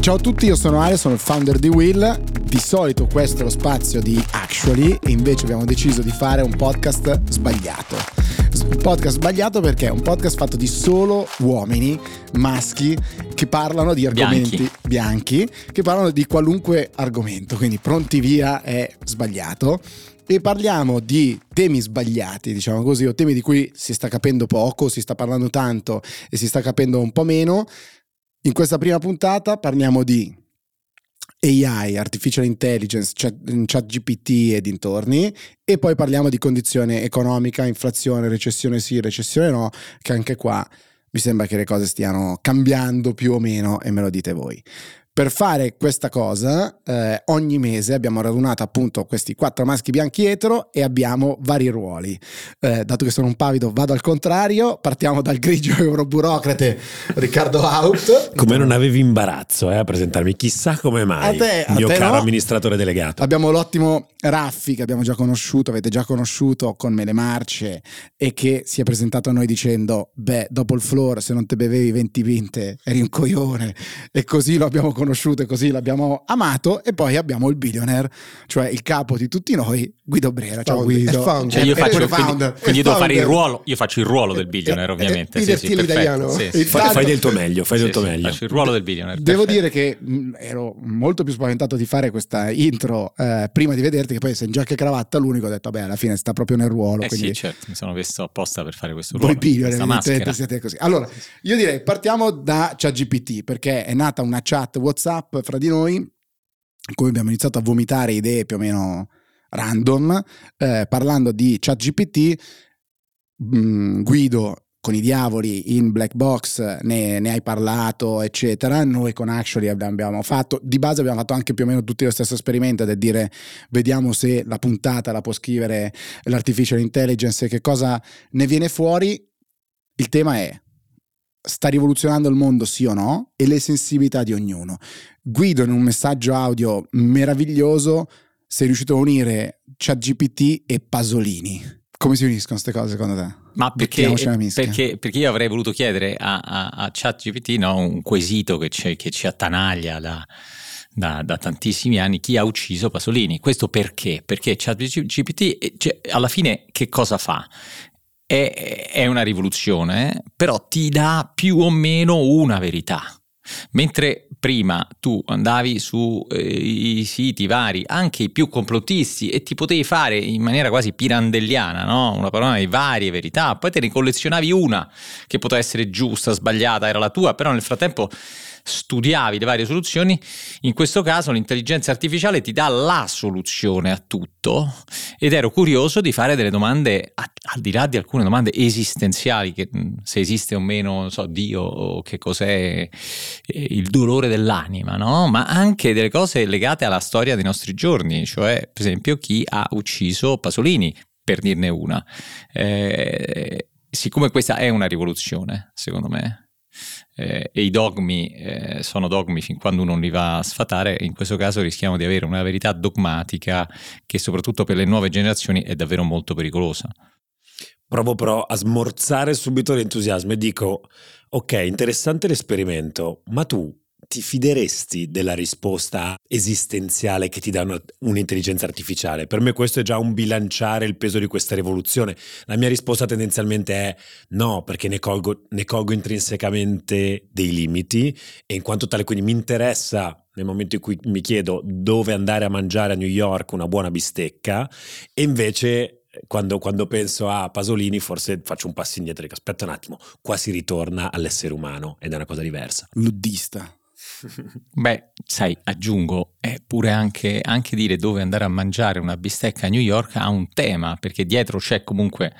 ciao a tutti, io sono Ale, sono il founder di Will. Di solito questo è lo spazio di Actually e invece abbiamo deciso di fare un podcast sbagliato. Un podcast sbagliato perché è un podcast fatto di solo uomini maschi che parlano di argomenti bianchi, bianchi che parlano di qualunque argomento, quindi pronti via è sbagliato e parliamo di temi sbagliati, diciamo così, o temi di cui si sta capendo poco, si sta parlando tanto e si sta capendo un po' meno. In questa prima puntata parliamo di AI, Artificial Intelligence, chat, chat GPT e dintorni, e poi parliamo di condizione economica, inflazione, recessione sì, recessione no, che anche qua mi sembra che le cose stiano cambiando più o meno e me lo dite voi. Per fare questa cosa, eh, ogni mese abbiamo radunato appunto questi quattro maschi bianchi etero e abbiamo vari ruoli. Eh, dato che sono un pavido, vado al contrario. Partiamo dal grigio euroburocrate Riccardo Out. Come non avevi imbarazzo eh, a presentarmi, chissà come mai, a te, a mio caro no. amministratore delegato. Abbiamo l'ottimo Raffi che abbiamo già conosciuto, avete già conosciuto con Mele Marce e che si è presentato a noi dicendo, beh, dopo il floor se non te bevevi 20 vinte eri un coglione e così lo abbiamo conosciuto conosciuto e così l'abbiamo amato e poi abbiamo il billionaire, cioè il capo di tutti noi, Guido Brera. Ciao Guido. Cioè io faccio, quindi, quindi devo fare il ruolo, io faccio il ruolo del billionaire ovviamente. Sì, sì, italiano. Sì, sì. Fai, fai, del tuo meglio, fai del tuo meglio. Faccio il ruolo del billionaire. Devo perfetto. dire che mh, ero molto più spaventato di fare questa intro eh, prima di vederti che poi sei in giacca e cravatta l'unico ho detto vabbè alla fine sta proprio nel ruolo. Eh quindi... sì certo, mi sono messo apposta per fare questo ruolo. Voi billionaire siete così. Allora io direi partiamo da ChatGPT perché è nata una chat WhatsApp fra di noi, cui abbiamo iniziato a vomitare idee più o meno random, eh, parlando di ChatGPT, mh, mm, Guido con i diavoli in black box ne, ne, hai parlato eccetera. Noi con Actually abbiamo fatto di base abbiamo fatto anche più o meno tutti lo stesso esperimento del dire vediamo se la puntata la può scrivere l'artificial intelligence e che cosa ne viene fuori. Il tema è sta rivoluzionando il mondo sì o no e le sensibilità di ognuno. Guido in un messaggio audio meraviglioso sei riuscito a unire ChatGPT e Pasolini. Come si uniscono queste cose secondo te? Ma perché, perché, perché, io avrei voluto chiedere a, a, a ChatGPT no, un quesito che, che ci attanaglia da, da, da, tantissimi anni chi ha ucciso Pasolini. Questo perché? Perché ChatGPT cioè, alla fine che cosa fa? È, è una rivoluzione, però ti dà più o meno una verità. Mentre prima tu andavi sui eh, siti vari, anche i più complottisti, e ti potevi fare in maniera quasi pirandelliana, no? una parola di varie verità, poi te ne collezionavi una che poteva essere giusta, sbagliata, era la tua, però nel frattempo studiavi le varie soluzioni, in questo caso l'intelligenza artificiale ti dà la soluzione a tutto ed ero curioso di fare delle domande, al di là di alcune domande esistenziali, che se esiste o meno, so, Dio o che cos'è eh, il dolore dell'anima, no? ma anche delle cose legate alla storia dei nostri giorni, cioè per esempio chi ha ucciso Pasolini, per dirne una. Eh, siccome questa è una rivoluzione, secondo me, eh, e i dogmi eh, sono dogmi fin quando uno li va a sfatare, in questo caso rischiamo di avere una verità dogmatica che soprattutto per le nuove generazioni è davvero molto pericolosa. Provo però a smorzare subito l'entusiasmo e dico, ok, interessante l'esperimento, ma tu ti fideresti della risposta esistenziale che ti dà una, un'intelligenza artificiale? Per me questo è già un bilanciare il peso di questa rivoluzione. La mia risposta tendenzialmente è no, perché ne colgo, ne colgo intrinsecamente dei limiti e in quanto tale quindi mi interessa nel momento in cui mi chiedo dove andare a mangiare a New York una buona bistecca e invece quando, quando, penso a Pasolini forse faccio un passo indietro e dico aspetta un attimo, qua si ritorna all'essere umano ed è una cosa diversa. Luddista. Beh, sai, aggiungo, eppure anche, anche dire dove andare a mangiare una bistecca a New York ha un tema, perché dietro c'è comunque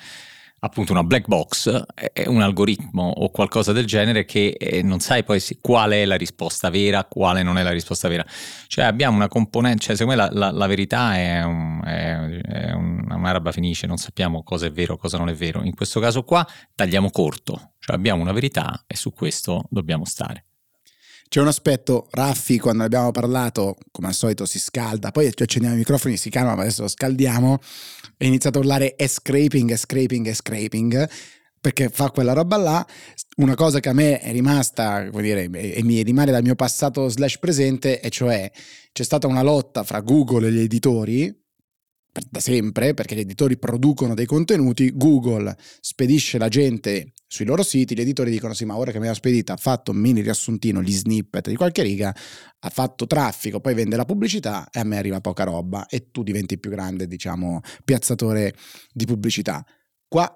appunto una black box, un algoritmo o qualcosa del genere che eh, non sai poi qual è la risposta vera, quale non è la risposta vera. Cioè abbiamo una componente, cioè secondo me la, la, la verità è, un, è, è una roba finisce, non sappiamo cosa è vero, cosa non è vero. In questo caso qua tagliamo corto, cioè abbiamo una verità e su questo dobbiamo stare. C'è un aspetto, Raffi, quando abbiamo parlato, come al solito si scalda, poi accendiamo i microfoni, si calma, ma adesso lo scaldiamo, è iniziato a urlare è scraping, è scraping, è scraping. perché fa quella roba là. Una cosa che a me è rimasta, come dire, e mi rimane dal mio passato slash presente, e cioè c'è stata una lotta fra Google e gli editori, da sempre, perché gli editori producono dei contenuti, Google spedisce la gente sui loro siti, gli editori dicono sì, ma ora che mi ha spedita ha fatto un mini riassuntino, gli snippet di qualche riga, ha fatto traffico, poi vende la pubblicità e a me arriva poca roba e tu diventi più grande, diciamo, piazzatore di pubblicità. Qua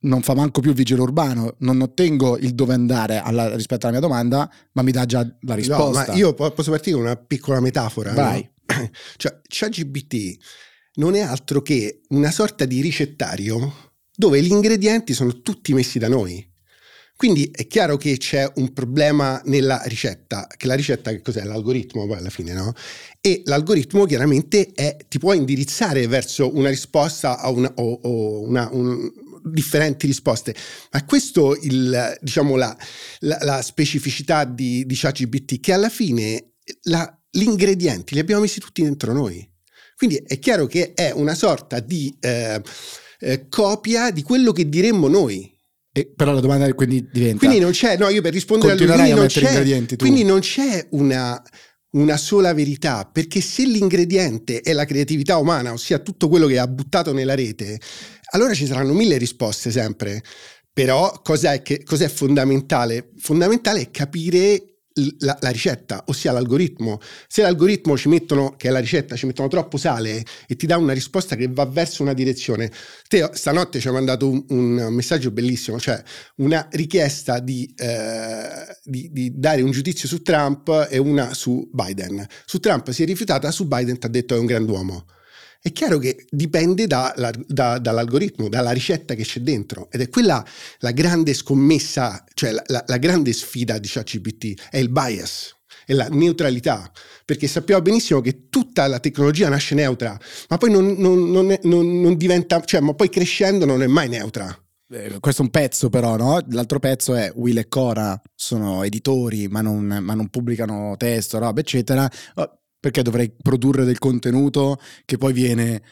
non fa manco più il vigile urbano, non ottengo il dove andare alla, rispetto alla mia domanda, ma mi dà già la risposta. No, ma io posso partire con una piccola metafora. Vai. No? Cioè, ChatGPT non è altro che una sorta di ricettario dove gli ingredienti sono tutti messi da noi. Quindi è chiaro che c'è un problema nella ricetta, che la ricetta che cos'è? L'algoritmo poi alla fine, no? E l'algoritmo chiaramente è, ti può indirizzare verso una risposta a una, o, o una, un, differenti risposte. Ma questo il, diciamo, la, la, la specificità di, di ChatGPT, che alla fine la, gli ingredienti li abbiamo messi tutti dentro noi. Quindi è chiaro che è una sorta di eh, eh, copia di quello che diremmo noi. E però la domanda quindi diventa... Quindi non c'è, no, io per rispondere a lui, quindi non c'è, quindi non c'è una, una sola verità, perché se l'ingrediente è la creatività umana, ossia tutto quello che ha buttato nella rete, allora ci saranno mille risposte sempre. Però cos'è, che, cos'è fondamentale? Fondamentale è capire la, la, ricetta, ossia l'algoritmo. Se l'algoritmo ci mettono, che è la ricetta, ci mettono troppo sale e ti dà una risposta che va verso una direzione. Te stanotte ci hai mandato un, un, messaggio bellissimo, cioè una richiesta di, eh, di, di, dare un giudizio su Trump e una su Biden. Su Trump si è rifiutata, su Biden ti ha detto è un grand'uomo. È chiaro che dipende da, da, dall'algoritmo, dalla ricetta che c'è dentro ed è quella la grande scommessa, cioè la, la, grande sfida di ChatGPT, è il bias, è la neutralità, perché sappiamo benissimo che tutta la tecnologia nasce neutra, ma poi non, non, non, è, non diventa, cioè, ma poi crescendo non è mai neutra. Eh, questo è un pezzo però, no? L'altro pezzo è Will e Cora sono editori ma non, ma non pubblicano testo, roba eccetera. Perché dovrei produrre del contenuto che poi viene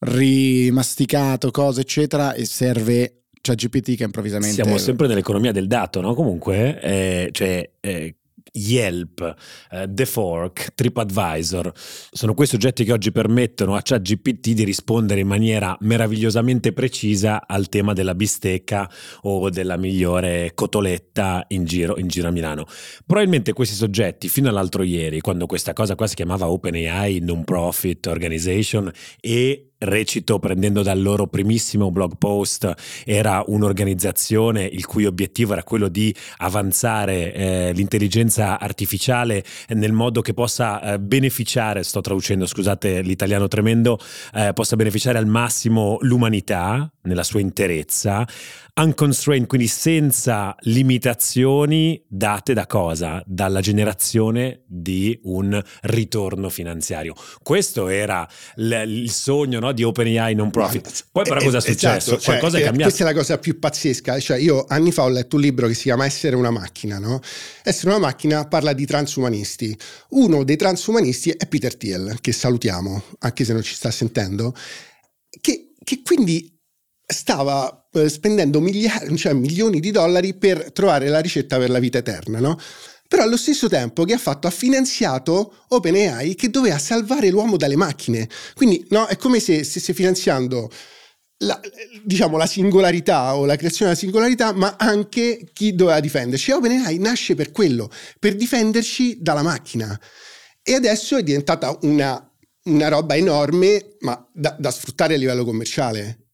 rimasticato, cose eccetera e serve ChatGPT che improvvisamente... Siamo sempre nell'economia del dato, no? Comunque, eh, cioè, eh, Yelp, eh, The Fork, TripAdvisor. Sono quei soggetti che oggi permettono a ChatGPT di rispondere in maniera meravigliosamente precisa al tema della bistecca o della migliore cotoletta in giro, in giro a Milano. Probabilmente questi soggetti, fino all'altro ieri, quando questa cosa qua si chiamava OpenAI Non Profit Organization e recito prendendo dal loro primissimo blog post era un'organizzazione il cui obiettivo era quello di avanzare eh, l'intelligenza artificiale nel modo che possa eh, beneficiare, sto traducendo scusate l'italiano tremendo, eh, possa beneficiare al massimo l'umanità nella sua interezza, unconstrained, quindi senza limitazioni date da cosa? Dalla generazione di un ritorno finanziario. Questo era l- il sogno no, di OpenAI non profit. Poi però cosa è successo? Esatto, Qualcosa cioè, è cambiato. Questa è la cosa più pazzesca. Cioè, io anni fa ho letto un libro che si chiama Essere una macchina. No? Essere una macchina parla di transumanisti. Uno dei transumanisti è Peter Thiel, che salutiamo, anche se non ci sta sentendo, che, che quindi stava eh, spendendo miliardi, cioè milioni di dollari per trovare la ricetta per la vita eterna, no? Però allo stesso tempo che ha fatto ha finanziato OpenAI che doveva salvare l'uomo dalle macchine. Quindi no, è come se stesse finanziando la, diciamo, la singolarità o la creazione della singolarità, ma anche chi doveva difenderci. OpenAI nasce per quello, per difenderci dalla macchina. E adesso è diventata una, una roba enorme, ma da, da sfruttare a livello commerciale.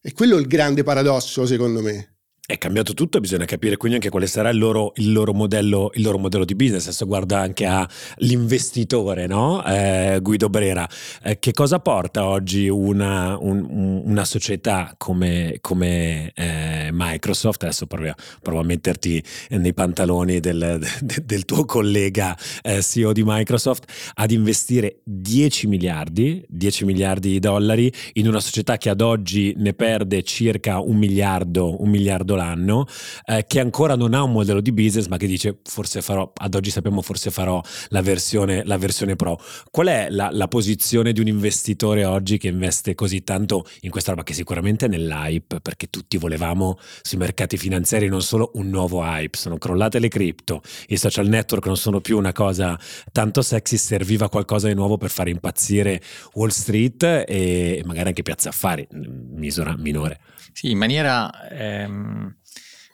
E quello è il grande paradosso, secondo me. È cambiato tutto, bisogna capire quindi anche quale sarà il loro, il loro, modello, il loro modello, di business. Adesso guarda anche all'investitore, no? eh, Guido Brera. Eh, che cosa porta oggi una, un, una società come, come eh, Microsoft? Adesso provo, provo, a metterti nei pantaloni del, del, tuo collega eh, CEO di Microsoft ad investire 10 miliardi, 10 miliardi di dollari in una società che ad oggi ne perde circa un miliardo, un miliardo l'anno, eh, che ancora non ha un modello di business, ma che dice forse farò, ad oggi sappiamo forse farò la versione, la versione pro. Qual è la, la posizione di un investitore oggi che investe così tanto in questa roba che sicuramente è nell'hype, perché tutti volevamo sui mercati finanziari non solo un nuovo hype, sono crollate le cripto, i social network non sono più una cosa tanto sexy, serviva qualcosa di nuovo per fare impazzire Wall Street e magari anche Piazza Affari, misura minore. Sì, in maniera... Ehm...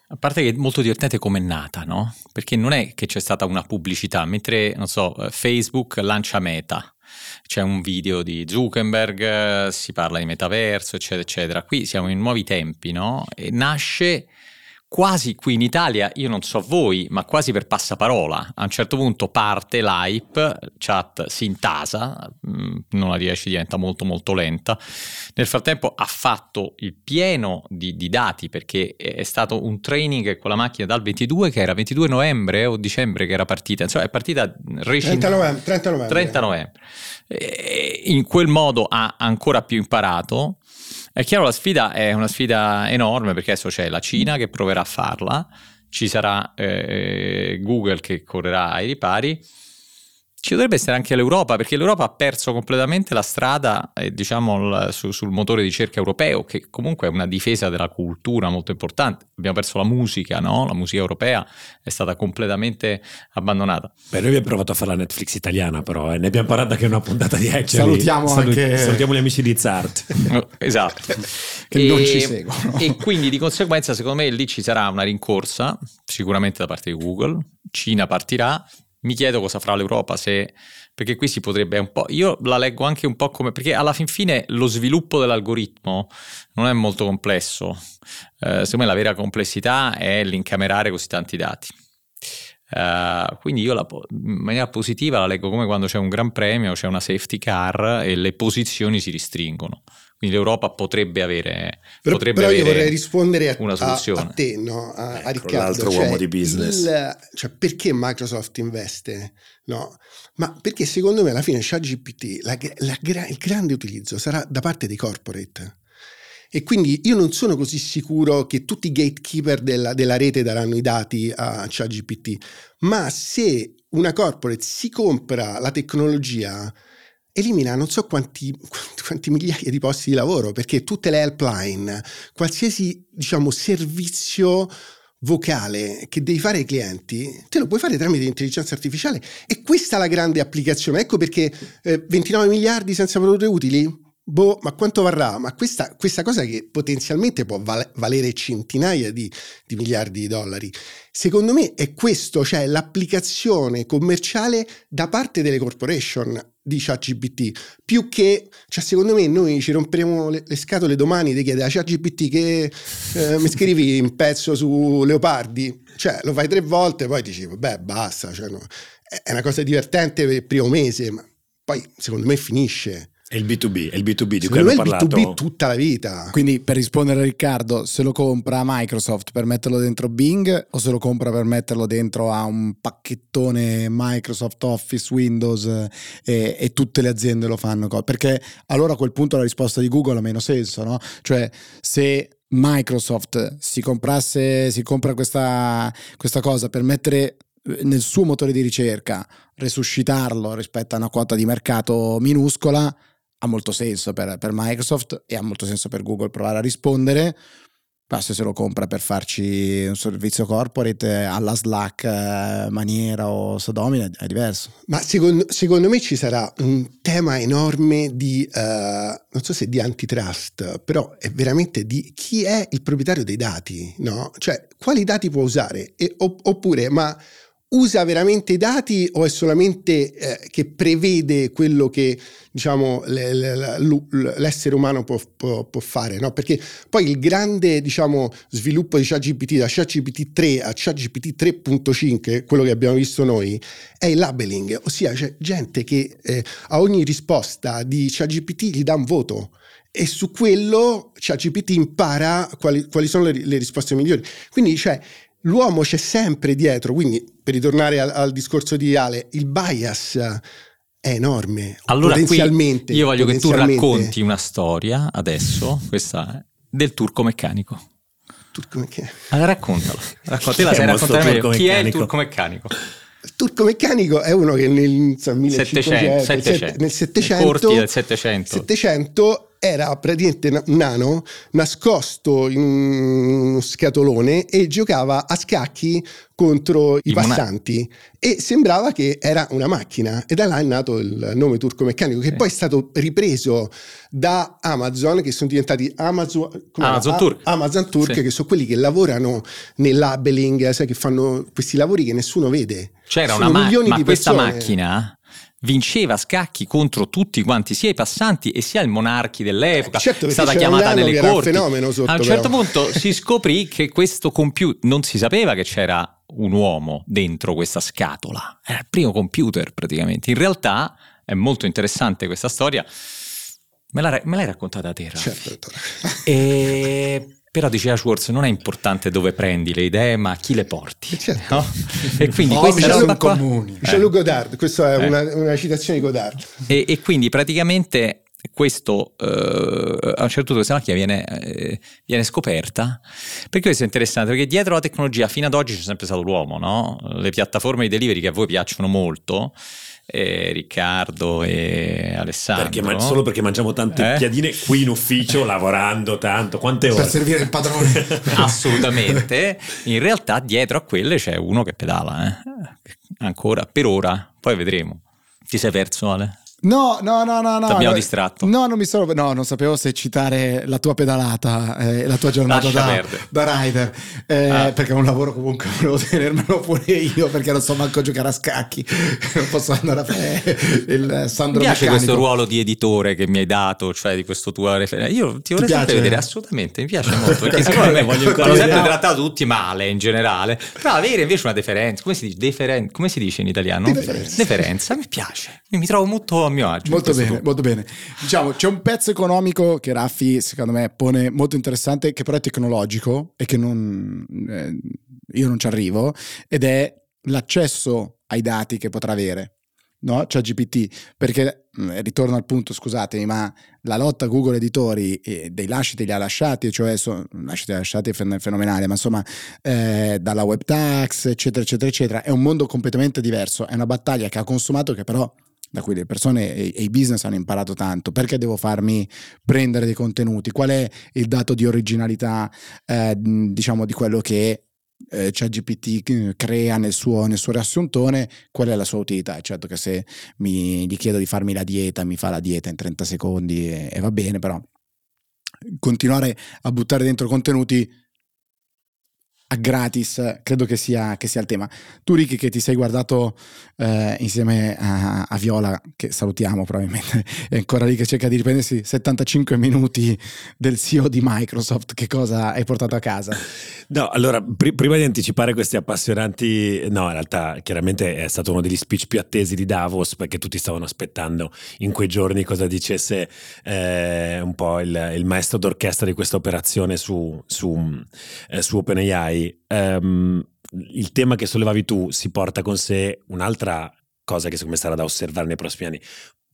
A parte che è molto divertente come è nata, no? Perché non è che c'è stata una pubblicità, mentre, non so, Facebook lancia Meta, c'è un video di Zuckerberg, si parla di metaverso, eccetera, eccetera. Qui siamo in nuovi tempi, no? E nasce quasi qui in Italia, io non so voi, ma quasi per passaparola. A un certo punto parte l'hype, chat si intasa, mm, non la riesce, diventa molto molto lenta. Nel frattempo ha fatto il pieno di, di, dati perché è stato un training con la macchina dal 22 che era 22 novembre o dicembre che era partita, insomma è partita recin- 30 novembre. 30 novembre. 30 novembre. in quel modo ha ancora più imparato è chiaro, la sfida è una sfida enorme perché adesso c'è la Cina che proverà a farla, ci sarà eh, Google che correrà ai ripari ci dovrebbe essere anche l'Europa, perché l'Europa ha perso completamente la strada, eh, diciamo, su, sul motore di ricerca europeo, che comunque è una difesa della cultura molto importante. Abbiamo perso la musica, no? La musica europea è stata completamente abbandonata. Beh, noi abbiamo provato a fare la Netflix italiana, però eh. ne abbiamo parlato anche in una puntata di Actually. Salutiamo Salut- anche... Salutiamo gli amici di Zart. esatto. che e, non ci seguono. E quindi di conseguenza, secondo me, lì ci sarà una rincorsa, sicuramente da parte di Google. Cina partirà, mi chiedo cosa farà l'Europa se perché qui si potrebbe un po'. Io la leggo anche un po' come. perché alla fin fine lo sviluppo dell'algoritmo non è molto complesso. Eh, secondo me la vera complessità è l'incamerare così tanti dati. Uh, quindi io la, in maniera positiva la leggo come quando c'è un gran premio, c'è una safety car e le posizioni si ristringono. Quindi l'Europa potrebbe avere, però, potrebbe però avere io vorrei rispondere a, una soluzione. A, a te, no? a, ecco, a Riccardo. L'altro cioè, uomo di business. Il, cioè, perché Microsoft investe? No? Ma perché secondo me alla fine ChatGPT, la, la, il grande utilizzo sarà da parte dei corporate. E quindi io non sono così sicuro che tutti i gatekeeper della, della rete daranno i dati a ChatGPT, ma se una corporate si compra la tecnologia elimina non so quanti, quanti, migliaia di posti di lavoro perché tutte le helpline, qualsiasi diciamo servizio vocale che devi fare ai clienti, te lo puoi fare tramite l'intelligenza artificiale e questa è la grande applicazione. Ecco perché eh, 29 miliardi senza valore utili? Boh, ma quanto varrà? Ma questa, questa cosa che potenzialmente può val- valere centinaia di, di, miliardi di dollari, secondo me è questo, cioè l'applicazione commerciale da parte delle corporation di ChatGPT, più che, cioè secondo me noi ci romperemo le, le scatole domani di chiedere a ChatGPT che eh, mi scrivi un pezzo su Leopardi, cioè lo fai tre volte, poi dici, vabbè basta, cioè, no, è una cosa divertente per il primo mese, ma poi secondo me finisce. È il B2B, è il B2B di cui abbiamo parlato. È il B2B tutta la vita. Quindi per rispondere a Riccardo, se lo compra Microsoft per metterlo dentro Bing o se lo compra per metterlo dentro a un pacchettone Microsoft Office, Windows e, e tutte le aziende lo fanno? Perché allora a quel punto la risposta di Google ha meno senso, no? Cioè se Microsoft si comprasse, si compra questa, questa cosa per mettere nel suo motore di ricerca, resuscitarlo rispetto a una quota di mercato minuscola, ha molto senso per, per, Microsoft e ha molto senso per Google provare a rispondere. Ma se lo compra per farci un servizio corporate alla Slack eh, maniera o Sodomina è diverso. Ma secondo, secondo, me ci sarà un tema enorme di, uh, non so se di antitrust, però è veramente di chi è il proprietario dei dati, no? Cioè, quali dati può usare? E, oppure, ma usa veramente i dati o è solamente eh, che prevede quello che diciamo, le, le, l'essere umano può, può, può fare? No? Perché poi il grande diciamo, sviluppo di ChatGPT da ChatGPT 3 a ChatGPT 3.5, quello che abbiamo visto noi, è il labeling, ossia c'è gente che eh, a ogni risposta di ChatGPT gli dà un voto e su quello ChatGPT impara quali, quali sono le, le, risposte migliori. Quindi, cioè, l'uomo c'è sempre dietro, quindi per ritornare al, al discorso di Ale, il bias è enorme. Allora, potenzialmente, io voglio che tu racconti una storia adesso, questa del turco meccanico. Turco meccanico. Allora raccontalo. Raccontala, sei raccontare Chi è il turco meccanico? Il turco meccanico è uno che nel, insomma, 1500, 700, 700, nel 700, del 700. 700 era praticamente nano, nascosto in uno scatolone e giocava a scacchi contro i passanti e sembrava che era una macchina e da là è nato il nome turco meccanico che sì. poi è stato ripreso da Amazon che sono diventati Amazon, Amazon Turk, Amazon Turk sì. che sono quelli che lavorano nel labeling, sai che fanno questi lavori che nessuno vede. C'era sono una macchina, ma questa macchina vinceva scacchi contro tutti quanti, sia i passanti e sia i monarchi dell'epoca. Certo, è stata chiamata nelle corti. Sotto, a un certo però. punto si scoprì che questo computer non si sapeva che c'era un uomo dentro questa scatola. Era il primo computer praticamente. In realtà è molto interessante questa storia. Me, la, me l'hai raccontata a te, Certo, e però diceva Schwartz, non è importante dove prendi le idee, ma chi le porti. Certo. No? E quindi oh, questa roba qua... comuni. Michel Godard, questa è eh. una, una, citazione di Godard. E, e quindi praticamente questo eh, a un certo punto questa macchina viene, eh, viene, scoperta perché questo è interessante perché dietro la tecnologia fino ad oggi c'è sempre stato l'uomo no? le piattaforme di delivery che a voi piacciono molto eh, Riccardo e Alessandro. Perché, solo perché mangiamo tante eh? piadine qui in ufficio, lavorando tanto. Quante ore? Per servire il padrone. Assolutamente. In realtà dietro a quelle c'è uno che pedala. Eh? Ancora, per ora. Poi vedremo. Ti sei perso, Ale? No, no, no, no, no. Ti abbiamo distratto. No, non mi sono. No, non sapevo se citare la tua pedalata, eh, la tua giornata da, da, rider. Eh, ah. Perché è un lavoro comunque volevo tenermelo pure io, perché non so manco giocare a scacchi. non posso andare a fare il Sandro Mi piace meccanico. questo ruolo di editore che mi hai dato, cioè di questo tuo referenza. Io ti vorrei sempre vedere, assolutamente. Mi piace molto. Perché secondo me voglio hanno sempre trattato tutti male in generale. Però avere invece una deferenza, come si dice? Deferen- come si dice in italiano? Deferenza. Deferenza, mi piace. Mi trovo molto mio agio. Molto bene, molto bene. Diciamo, c'è un pezzo economico che Raffi, secondo me, pone molto interessante, che però è tecnologico e che non, eh, io non ci arrivo, ed è l'accesso ai dati che potrà avere. No? Cioè GPT, perché mm, ritorno al punto, scusatemi, ma la lotta Google Editori eh, dei lasciti li ha lasciati, cioè sono, lasciati li ha lasciati è fenomenale, ma insomma eh, dalla web tax, eccetera, eccetera, eccetera, è un mondo completamente diverso, è una battaglia che ha consumato che però da cui le persone e, i business hanno imparato tanto. Perché devo farmi prendere dei contenuti? Qual è il dato di originalità, eh, diciamo, di quello che eh, ChatGPT eh, crea nel suo, nel suo, riassuntone, qual è la sua utilità? Certo che se mi, gli chiedo di farmi la dieta, mi fa la dieta in 30 secondi e, e va bene, però continuare a buttare dentro contenuti a gratis, credo che sia, che sia, il tema. Tu Ricky che ti sei guardato eh, insieme a, a, Viola, che salutiamo probabilmente, è ancora lì che cerca di riprendersi 75 minuti del CEO di Microsoft, che cosa hai portato a casa? No, allora, pr- prima di anticipare questi appassionanti, no, in realtà chiaramente è stato uno degli speech più attesi di Davos, perché tutti stavano aspettando in quei giorni cosa dicesse eh, un po' il, il, maestro d'orchestra di questa operazione su, su, eh, su OpenAI um, il tema che sollevavi tu si porta con sé un'altra cosa che secondo me sarà da osservare nei prossimi anni,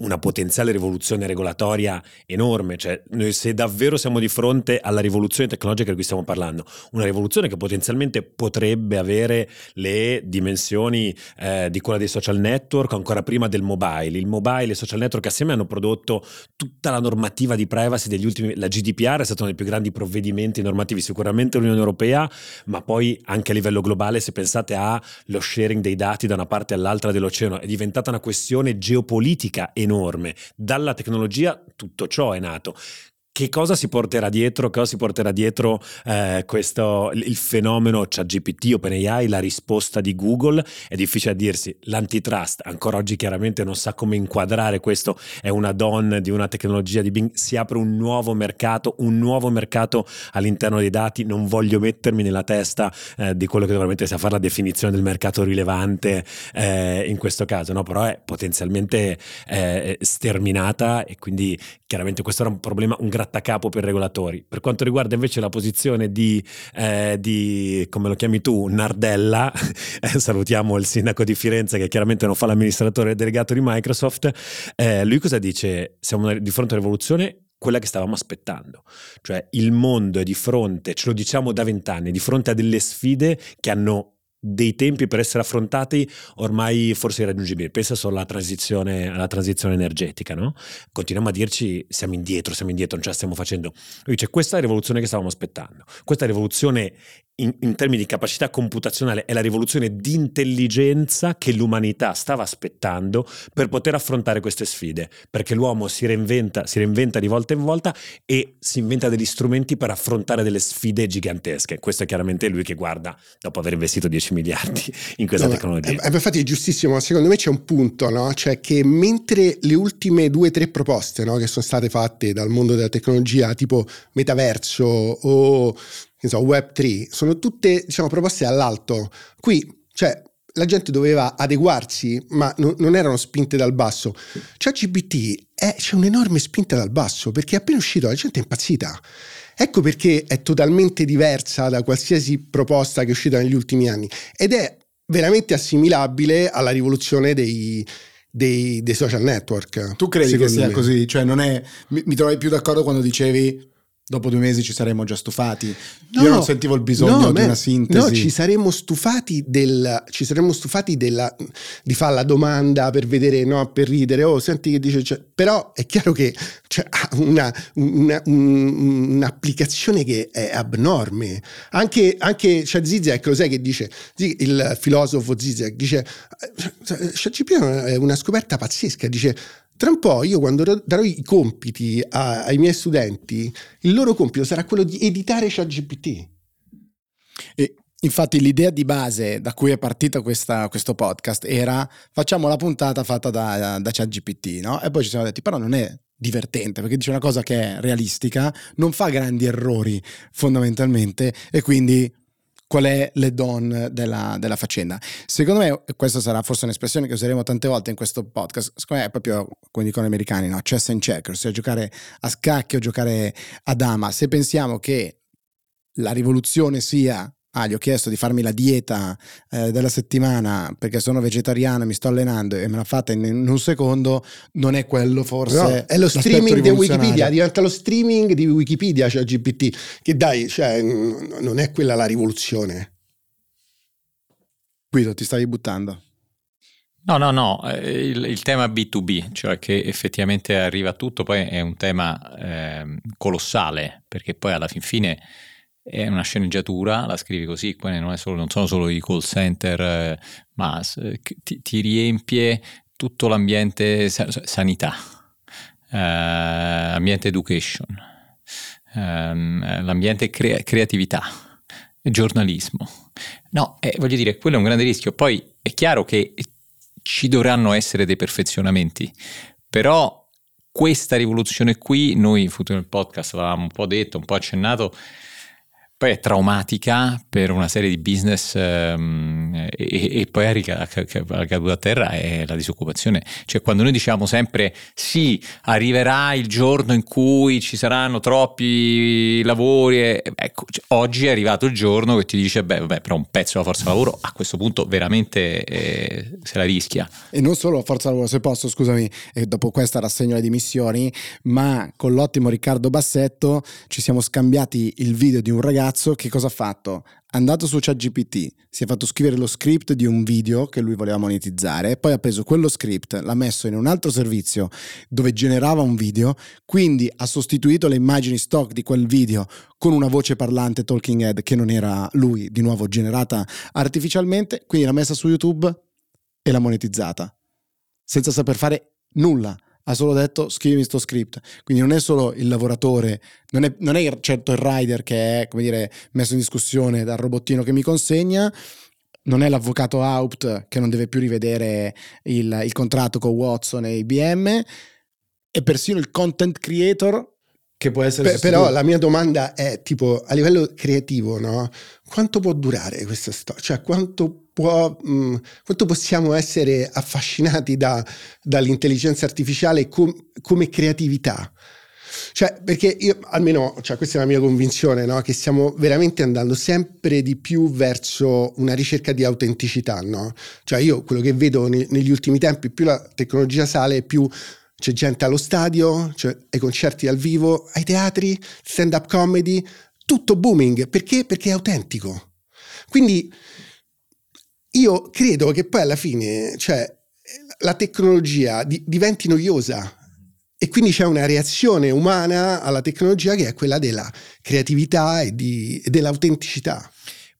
una potenziale rivoluzione regolatoria enorme, cioè noi se davvero siamo di fronte alla rivoluzione tecnologica di cui stiamo parlando, una rivoluzione che potenzialmente potrebbe avere le dimensioni eh, di quella dei social network ancora prima del mobile. Il mobile e i social network assieme hanno prodotto tutta la normativa di privacy degli ultimi, la GDPR è stato uno dei più grandi provvedimenti normativi sicuramente dell'Unione Europea, ma poi anche a livello globale se pensate allo sharing dei dati da una parte all'altra dell'oceano, è diventata una questione geopolitica enorme enorme. Dalla tecnologia tutto ciò è nato che cosa si porterà dietro? Cosa si porterà dietro eh, questo, il fenomeno ChatGPT, OpenAI, la risposta di Google? È difficile a dirsi. L'antitrust ancora oggi chiaramente non sa come inquadrare questo. È una donna di una tecnologia di Bing. Si apre un nuovo mercato, un nuovo mercato all'interno dei dati. Non voglio mettermi nella testa eh, di quello che dovrà mettersi a fare la definizione del mercato rilevante eh, in questo caso, no? però è potenzialmente eh, sterminata e quindi chiaramente questo era un problema, un grattacapo per regolatori. Per quanto riguarda invece la posizione di, eh, di come lo chiami tu, Nardella, eh, salutiamo il sindaco di Firenze che chiaramente non fa l'amministratore delegato di Microsoft, eh, lui cosa dice? Siamo di fronte a una rivoluzione quella che stavamo aspettando. Cioè il mondo è di fronte, ce lo diciamo da vent'anni, di fronte a delle sfide che hanno dei tempi per essere affrontati ormai forse irraggiungibili. Pensa solo alla transizione, alla transizione energetica, no? Continuiamo a dirci siamo indietro, siamo indietro, non ce la stiamo facendo. Lui dice questa è la rivoluzione che stavamo aspettando, questa rivoluzione in, in, termini di capacità computazionale è la rivoluzione di intelligenza che l'umanità stava aspettando per poter affrontare queste sfide, perché l'uomo si reinventa, si reinventa di volta in volta e si inventa degli strumenti per affrontare delle sfide gigantesche. Questo è chiaramente lui che guarda dopo aver investito 10 miliardi in questa no, tecnologia. Eh, infatti è giustissimo, ma secondo me c'è un punto, no? cioè che mentre le ultime due o tre proposte no, che sono state fatte dal mondo della tecnologia, tipo metaverso o so, Web3, sono tutte diciamo, proposte all'alto. Qui, cioè, la gente doveva adeguarsi, ma no, non erano spinte dal basso. Cioè, GPT è, c'è un'enorme spinta dal basso perché è appena uscito, la gente è impazzita. Ecco perché è totalmente diversa da qualsiasi proposta che è uscita negli ultimi anni ed è veramente assimilabile alla rivoluzione dei, dei, dei social network. Tu credi che sia me. così? Cioè, non è, mi, mi trovi più d'accordo quando dicevi dopo due mesi ci saremmo già stufati. No, Io non sentivo il bisogno no, di una sintesi. No, ci saremmo stufati, del, ci saremmo stufati della, di fare la domanda per vedere, no, per ridere. Oh, senti che dice. Cioè, però è chiaro che cioè, ha una, una, un, un'applicazione che è abnorme. Anche, anche cioè, Zizek, lo sai che dice? Il filosofo Zizek dice: ChatGPT è una scoperta pazzesca. Dice tra un po' io quando darò i compiti a, ai miei studenti, il loro compito sarà quello di editare ChatGPT. E infatti l'idea di base da cui è partito questa, questo podcast era facciamo la puntata fatta da, da ChatGPT, no? E poi ci siamo detti però non è divertente perché dice una cosa che è realistica, non fa grandi errori fondamentalmente e quindi qual è le don della, della, faccenda. Secondo me, questa sarà forse un'espressione che useremo tante volte in questo podcast, secondo me è proprio, come dicono gli americani, no? chess and checkers, cioè giocare a scacchi o giocare a dama. Se pensiamo che la rivoluzione sia ah, gli ho chiesto di farmi la dieta eh, della settimana perché sono vegetariano, mi sto allenando e me l'ha fatta in, in un secondo, non è quello forse. No, è lo streaming di Wikipedia, diventa lo streaming di Wikipedia, cioè GPT, che dai, cioè, non è quella la rivoluzione. Guido, ti stavi buttando. No, no, no, eh, il, il, tema B2B, cioè che effettivamente arriva a tutto, poi è un tema eh, colossale, perché poi alla fin fine è una sceneggiatura, la scrivi così, poi non, solo, non sono solo i call center, eh, ma ti, ti, riempie tutto l'ambiente sanità, eh, ambiente education, ehm, l'ambiente crea- creatività, giornalismo. No, eh, voglio dire, quello è un grande rischio. Poi è chiaro che ci dovranno essere dei perfezionamenti, però questa rivoluzione qui, noi in Futuro nel podcast l'avevamo un po' detto, un po' accennato, poi è traumatica per una serie di business um, e, e, poi la caduta a terra è la disoccupazione. Cioè quando noi diciamo sempre sì, arriverà il giorno in cui ci saranno troppi lavori, e, ecco, cioè, oggi è arrivato il giorno che ti dice beh, vabbè, però un pezzo della forza lavoro a questo punto veramente eh, se la rischia. E non solo la forza lavoro, se posso, scusami, e dopo questa rassegno le dimissioni, ma con l'ottimo Riccardo Bassetto ci siamo scambiati il video di un ragazzo ragazzo che cosa ha fatto? È andato su ChatGPT, si è fatto scrivere lo script di un video che lui voleva monetizzare, poi ha preso quello script, l'ha messo in un altro servizio dove generava un video, quindi ha sostituito le immagini stock di quel video con una voce parlante talking head che non era lui, di nuovo generata artificialmente, quindi l'ha messa su YouTube e l'ha monetizzata, senza saper fare nulla ha solo detto scrivimi sto script. Quindi non è solo il lavoratore, non è, non è certo il rider che è, dire, messo in discussione dal robottino che mi consegna, non è l'avvocato Haupt che non deve più rivedere il, il contratto con Watson e IBM, è persino il content creator che può essere... Pe- però la mia domanda è tipo a livello creativo, no? Quanto può durare questa storia? Cioè quanto può, mh, mm, quanto possiamo essere affascinati da, dall'intelligenza artificiale com, come creatività. Cioè, perché io almeno, cioè, questa è la mia convinzione, no? che stiamo veramente andando sempre di più verso una ricerca di autenticità. No? Cioè, io quello che vedo ne, negli ultimi tempi, più la tecnologia sale, più c'è gente allo stadio, cioè ai concerti dal vivo, ai teatri, stand-up comedy, tutto booming. Perché? Perché è autentico. Quindi io credo che poi alla fine, cioè, la tecnologia di, diventi noiosa e quindi c'è una reazione umana alla tecnologia che è quella della creatività e, di, e dell'autenticità.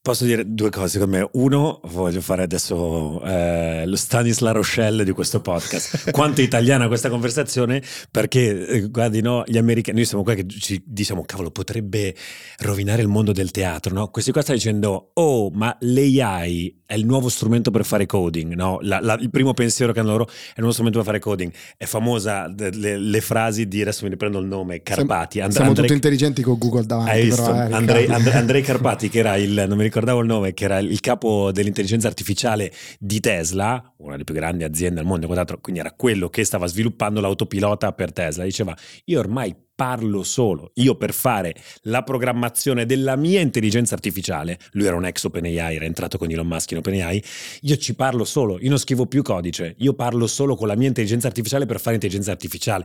Posso dire due cose con me. Uno, voglio fare adesso eh, lo Stanisla Rochelle di questo podcast. Quanto è italiana questa conversazione? Perché, eh, guardi, no, gli americani, noi siamo qua che ci diciamo, cavolo, potrebbe rovinare il mondo del teatro, no? Questi qua stanno dicendo, oh, ma l'AI è il nuovo strumento per fare coding, no? La, la, il primo pensiero che hanno loro è il nuovo strumento per fare coding. È famosa le, le frasi di, adesso mi riprendo il nome, Carpati. And, siamo Andrei, tutti intelligenti con Google davanti. Però, eh, Andrei, Andrei Carpati, che era il, non mi ricordavo il nome, che era il capo dell'intelligenza artificiale di Tesla, una delle più grandi aziende al mondo, quindi era quello che stava sviluppando l'autopilota per Tesla. Diceva, io ormai parlo solo. Io per fare la programmazione della mia intelligenza artificiale, lui era un ex OpenAI, era entrato con Elon Musk in OpenAI, io ci parlo solo, io non scrivo più codice, io parlo solo con la mia intelligenza artificiale per fare intelligenza artificiale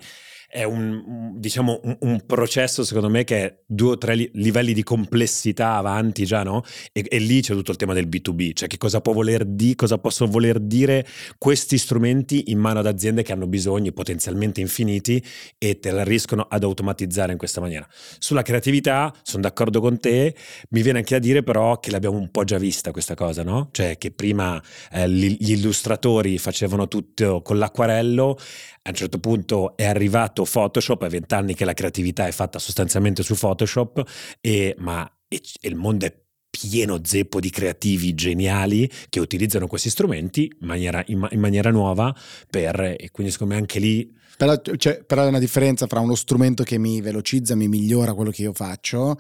è un, diciamo, un, un, processo secondo me che è due o tre li, livelli di complessità avanti già, no? E, e, lì c'è tutto il tema del B2B, cioè che cosa può voler dire, cosa possono voler dire questi strumenti in mano ad aziende che hanno bisogni potenzialmente infiniti e te la riescono ad automatizzare in questa maniera. Sulla creatività sono d'accordo con te, mi viene anche a dire però che l'abbiamo un po' già vista questa cosa, no? Cioè che prima eh, gli illustratori facevano tutto con l'acquarello, a un certo punto è arrivato Photoshop, è vent'anni che la creatività è fatta sostanzialmente su Photoshop, e, ma e, e il mondo è pieno zeppo di creativi geniali che utilizzano questi strumenti in maniera, in, in maniera nuova per, e quindi secondo me anche lì però, cioè, però una differenza fra uno strumento che mi velocizza, mi migliora quello che io faccio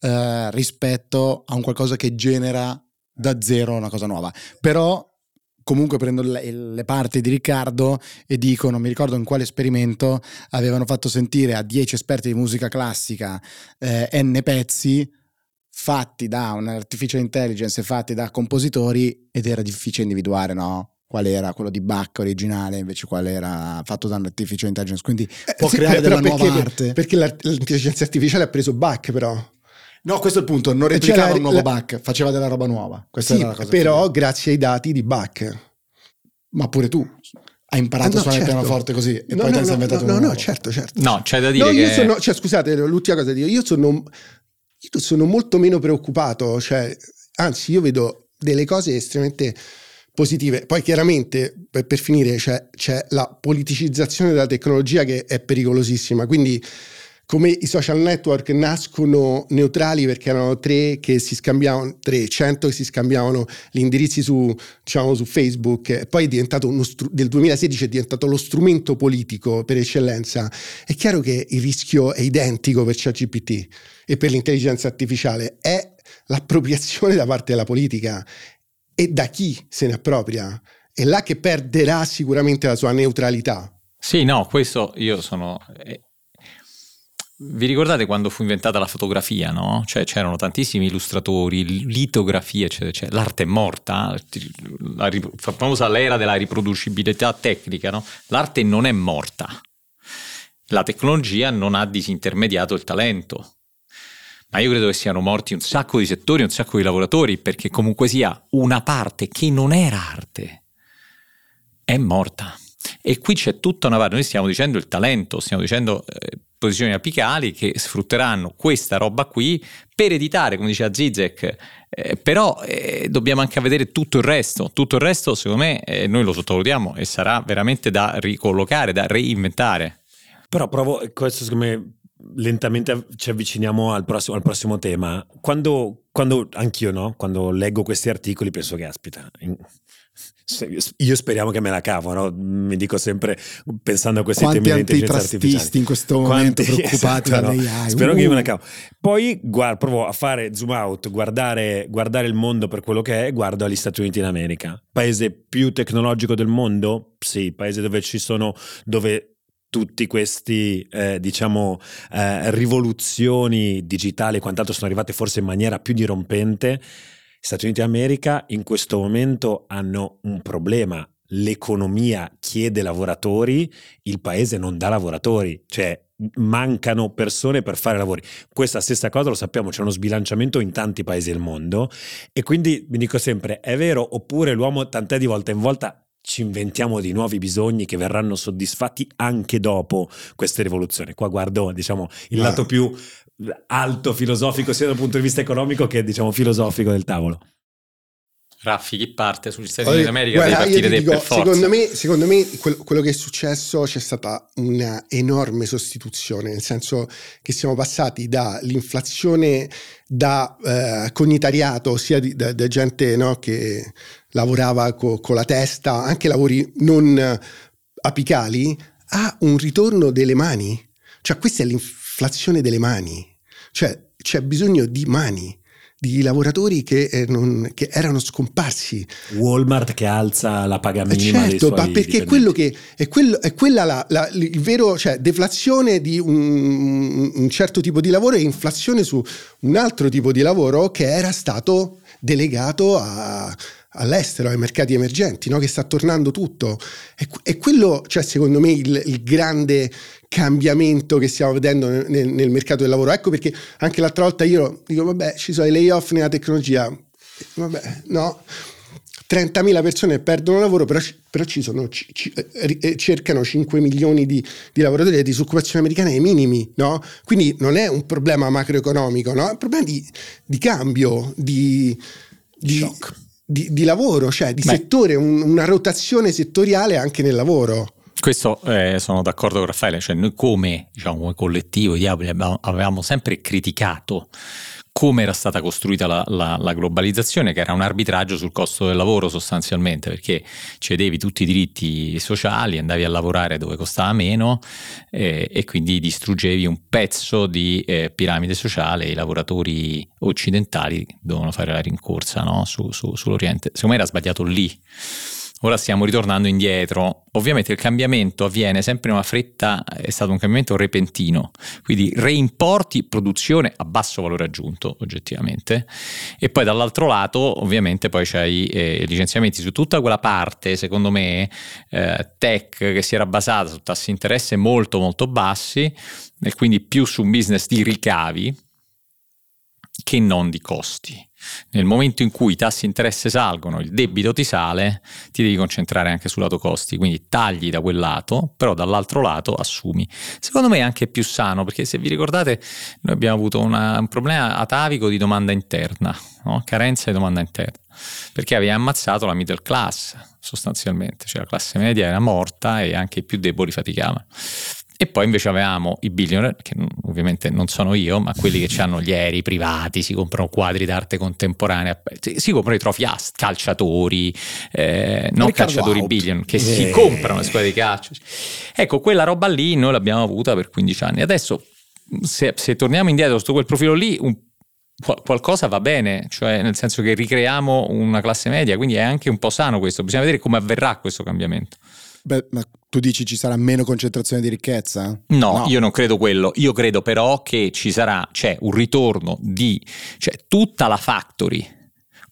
eh, rispetto a un qualcosa che genera da zero una cosa nuova. Però comunque prendo le, le, parti di Riccardo e dico, non mi ricordo in quale esperimento, avevano fatto sentire a 10 esperti di musica classica eh, N pezzi fatti da un'artificial intelligence, fatti da compositori ed era difficile individuare, no? Qual era quello di Bach originale, invece qual era fatto da un'artificial intelligence. Quindi eh, può sì, creare della nuova perché, arte. Perché l'intelligenza artificiale ha preso Bach, però. No, questo è il punto, non replicava un nuovo la... Bach, faceva della roba nuova. Questa sì, però che... grazie ai dati di Bach. Ma pure tu hai imparato ah, no, a suonare certo. il pianoforte così e no, poi no, ti sei inventato no, no, no, certo, certo. No, c'è da dire no, che... io sono, cioè, scusate, l'ultima cosa da dire, io sono, io sono molto meno preoccupato, cioè, anzi, io vedo delle cose estremamente positive. Poi chiaramente, per, per finire, c'è, c'è la politicizzazione della tecnologia che è pericolosissima, quindi come i social network nascono neutrali perché erano tre che si scambiavano, 300 che si scambiavano gli indirizzi su, diciamo, su Facebook, poi è diventato uno str- del 2016 è diventato lo strumento politico per eccellenza, è chiaro che il rischio è identico per ChatGPT e per l'intelligenza artificiale, è l'appropriazione da parte della politica e da chi se ne appropria. È là che perderà sicuramente la sua neutralità. Sì, no, questo io sono eh, vi ricordate quando fu inventata la fotografia, no? Cioè c'erano tantissimi illustratori, litografie, eccetera, cioè, l'arte è morta, la famosa l'era della riproducibilità tecnica, no? L'arte non è morta. La tecnologia non ha disintermediato il talento. Ma io credo che siano morti un sacco di settori, un sacco di lavoratori, perché comunque sia una parte che non era arte è morta. E qui c'è tutta una parte, noi stiamo dicendo il talento, stiamo dicendo eh, posizioni apicali che sfrutteranno questa roba qui per editare, come diceva Zizek, eh, però eh, dobbiamo anche vedere tutto il resto, tutto il resto secondo me eh, noi lo sottovalutiamo e sarà veramente da ricollocare, da reinventare. Però provo, questo secondo me lentamente ci avviciniamo al prossimo, al prossimo tema. Quando, quando anch'io, no? Quando leggo questi articoli penso che aspita, io speriamo che me la cavo, no? mi dico sempre pensando a questi Quanti temi di intelligenza artificiale. in questo momento Quanti, preoccupati esatto, no? Spero uh. che io me la cavo. Poi guarda, provo a fare zoom out, guardare, guardare il mondo per quello che è guardo agli Stati Uniti d'America. Paese più tecnologico del mondo? Sì, paese dove ci sono, dove tutti questi, eh, diciamo, eh, rivoluzioni digitali e quant'altro sono arrivate forse in maniera più dirompente. Stati Uniti d'America in questo momento hanno un problema l'economia chiede lavoratori, il paese non dà lavoratori, cioè mancano persone per fare lavori. Questa stessa cosa lo sappiamo, c'è uno sbilanciamento in tanti paesi del mondo e quindi mi dico sempre, è vero oppure l'uomo tant'è di volta in volta ci inventiamo di nuovi bisogni che verranno soddisfatti anche dopo queste rivoluzioni. Qua guardo, diciamo, il lato più alto filosofico sia dal punto di vista economico che diciamo filosofico del tavolo. Raffi, chi parte sugli Stati Uniti d'America guarda, deve partire dico, secondo me, secondo me quello, quello, che è successo c'è stata una enorme sostituzione, nel senso che siamo passati dall'inflazione da eh, cognitariato, sia di, da, da, gente no, che lavorava co, con la testa, anche lavori non apicali, a un ritorno delle mani. Cioè questa è l'inflazione delle mani. Cioè c'è bisogno di mani di lavoratori che, eh, non, che, erano scomparsi. Walmart che alza la paga minima certo, ma perché quello che, è, quello, è quella la, la, il vero, cioè deflazione di un, un, certo tipo di lavoro e inflazione su un altro tipo di lavoro che era stato delegato a, all'estero, ai mercati emergenti, no? che sta tornando tutto. E, e quello, cioè, secondo me, il, il grande cambiamento che stiamo vedendo nel, nel, mercato del lavoro. Ecco perché anche l'altra volta io dico, vabbè, ci sono i layoff nella tecnologia. Vabbè, no. 30.000 persone perdono lavoro, però, però ci sono, ci, ci, eh, eh, cercano 5 milioni di, di, lavoratori, la disoccupazione americana ai minimi, no? Quindi non è un problema macroeconomico, no? È un problema di, di cambio, di, di, di, di, lavoro, cioè di Beh. settore, un, una rotazione settoriale anche nel lavoro. Questo eh, sono d'accordo con Raffaele, cioè noi come, diciamo, come collettivo Diaboli avevamo sempre criticato come era stata costruita la, la, la, globalizzazione, che era un arbitraggio sul costo del lavoro sostanzialmente, perché cedevi tutti i diritti sociali, andavi a lavorare dove costava meno eh, e quindi distruggevi un pezzo di eh, piramide sociale, i lavoratori occidentali dovevano fare la rincorsa no? su, su, sull'Oriente. Secondo me era sbagliato lì Ora stiamo ritornando indietro. Ovviamente il cambiamento avviene sempre in una fretta, è stato un cambiamento repentino, quindi reimporti, produzione a basso valore aggiunto oggettivamente e poi dall'altro lato ovviamente poi c'hai eh, licenziamenti su tutta quella parte, secondo me, eh, tech che si era basata su tassi di interesse molto molto bassi e quindi più su un business di ricavi che non di costi. Nel momento in cui i tassi di interesse salgono, il debito ti sale, ti devi concentrare anche sul lato costi, quindi tagli da quel lato, però dall'altro lato assumi. Secondo me è anche più sano, perché se vi ricordate noi abbiamo avuto una, un problema atavico di domanda interna, no? carenza di domanda interna, perché aveva ammazzato la middle class sostanzialmente, cioè la classe media era morta e anche i più deboli faticavano. E poi invece avevamo i billionaire, che ovviamente non sono io, ma quelli che hanno gli aerei privati, si comprano quadri d'arte contemporanea, si comprano i trofei calciatori, eh, non calciatori out. billion, che eh. si comprano le squadre di calcio. Ecco, quella roba lì noi l'abbiamo avuta per 15 anni. Adesso, se, se torniamo indietro su quel profilo lì, un qualcosa va bene, cioè nel senso che ricreiamo una classe media, quindi è anche un po' sano questo, bisogna vedere come avverrà questo cambiamento. Beh, ma tu dici ci sarà meno concentrazione di ricchezza? No, no, io non credo quello. Io credo però che ci sarà, c'è un ritorno di, cioè tutta la factory,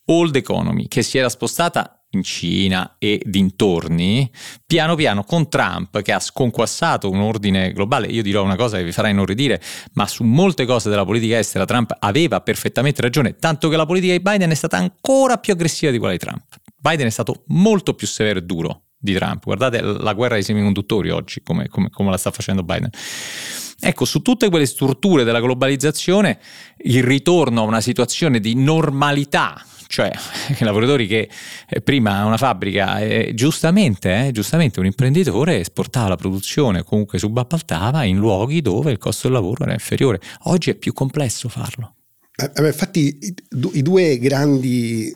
old economy, che si era spostata in Cina e dintorni, piano piano con Trump che ha sconquassato un ordine globale, io dirò una cosa che vi farà inorridire, ma su molte cose della politica estera Trump aveva perfettamente ragione, tanto che la politica di Biden è stata ancora più aggressiva di quella di Trump. Biden è stato molto più severo e duro di Trump. Guardate la guerra ai semiconduttori oggi, come, come, come, la sta facendo Biden. Ecco, su tutte quelle strutture della globalizzazione, il ritorno a una situazione di normalità, cioè i lavoratori che eh, prima una fabbrica, eh, giustamente, eh, giustamente un imprenditore esportava la produzione, comunque subappaltava in luoghi dove il costo del lavoro era inferiore. Oggi è più complesso farlo. Eh, infatti i due grandi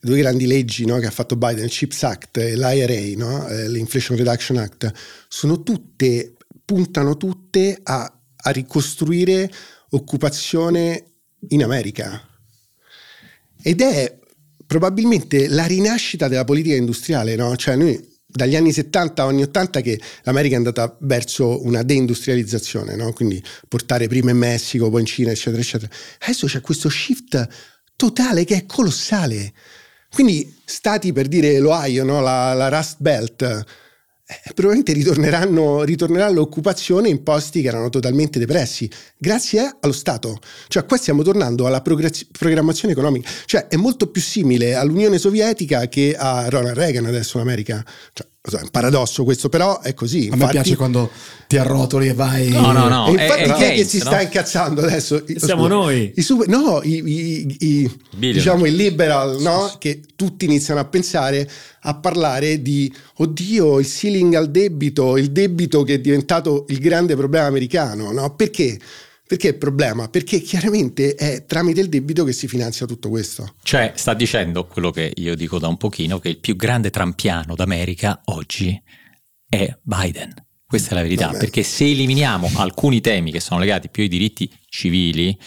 due grandi leggi no, che ha fatto Biden, il CHIPS Act e l'IRA, no, eh, l'Inflation Reduction Act, sono tutte, puntano tutte a, a ricostruire occupazione in America. Ed è probabilmente la rinascita della politica industriale, no? Cioè noi dagli anni 70 anni 80 che l'America è andata verso una deindustrializzazione, no? quindi portare prima in Messico, poi in Cina, eccetera, eccetera. Adesso c'è questo shift totale che è colossale. Quindi stati per dire l'Ohio, no? la, la Rust Belt, eh, probabilmente ritorneranno, ritornerà l'occupazione in posti che erano totalmente depressi, grazie allo Stato. Cioè qua stiamo tornando alla programmazione economica, cioè è molto più simile all'Unione Sovietica che a Ronald Reagan adesso in America. Cioè, è un paradosso questo, però è così. A infatti, me piace quando ti arrotoli e vai. No, no, no. E infatti, è, chi è, che si no? sta incazzando adesso? Siamo scusa, noi. I super, no, i, i, i diciamo i liberal, no? Che tutti iniziano a pensare, a parlare di oddio, il ceiling al debito, il debito che è diventato il grande problema americano, no? Perché? Perché è il problema? Perché chiaramente è tramite il debito che si finanzia tutto questo. Cioè, sta dicendo quello che io dico da un pochino, che il più grande trampiano d'America oggi è Biden. Questa è la verità, Vabbè. perché se eliminiamo alcuni temi che sono legati più ai diritti civili,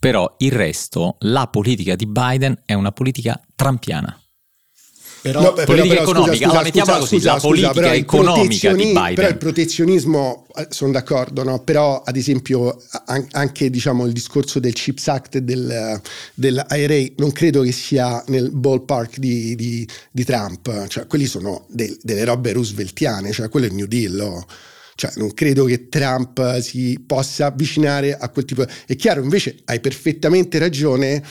però il resto, la politica di Biden è una politica trampiana. Però, no, politica però, economica, scusa, allora mettiamola così, scusa, la politica scusa, economica di Biden. Però il protezionismo, eh, sono d'accordo, no? però ad esempio anche diciamo, il discorso del CHIPS Act e del, dell'IRA non credo che sia nel ballpark di, di, di Trump, cioè quelli sono del, delle robe rooseveltiane, cioè quello è il New Deal. Oh. Cioè, non credo che Trump si possa avvicinare a quel tipo. È chiaro, invece, hai perfettamente ragione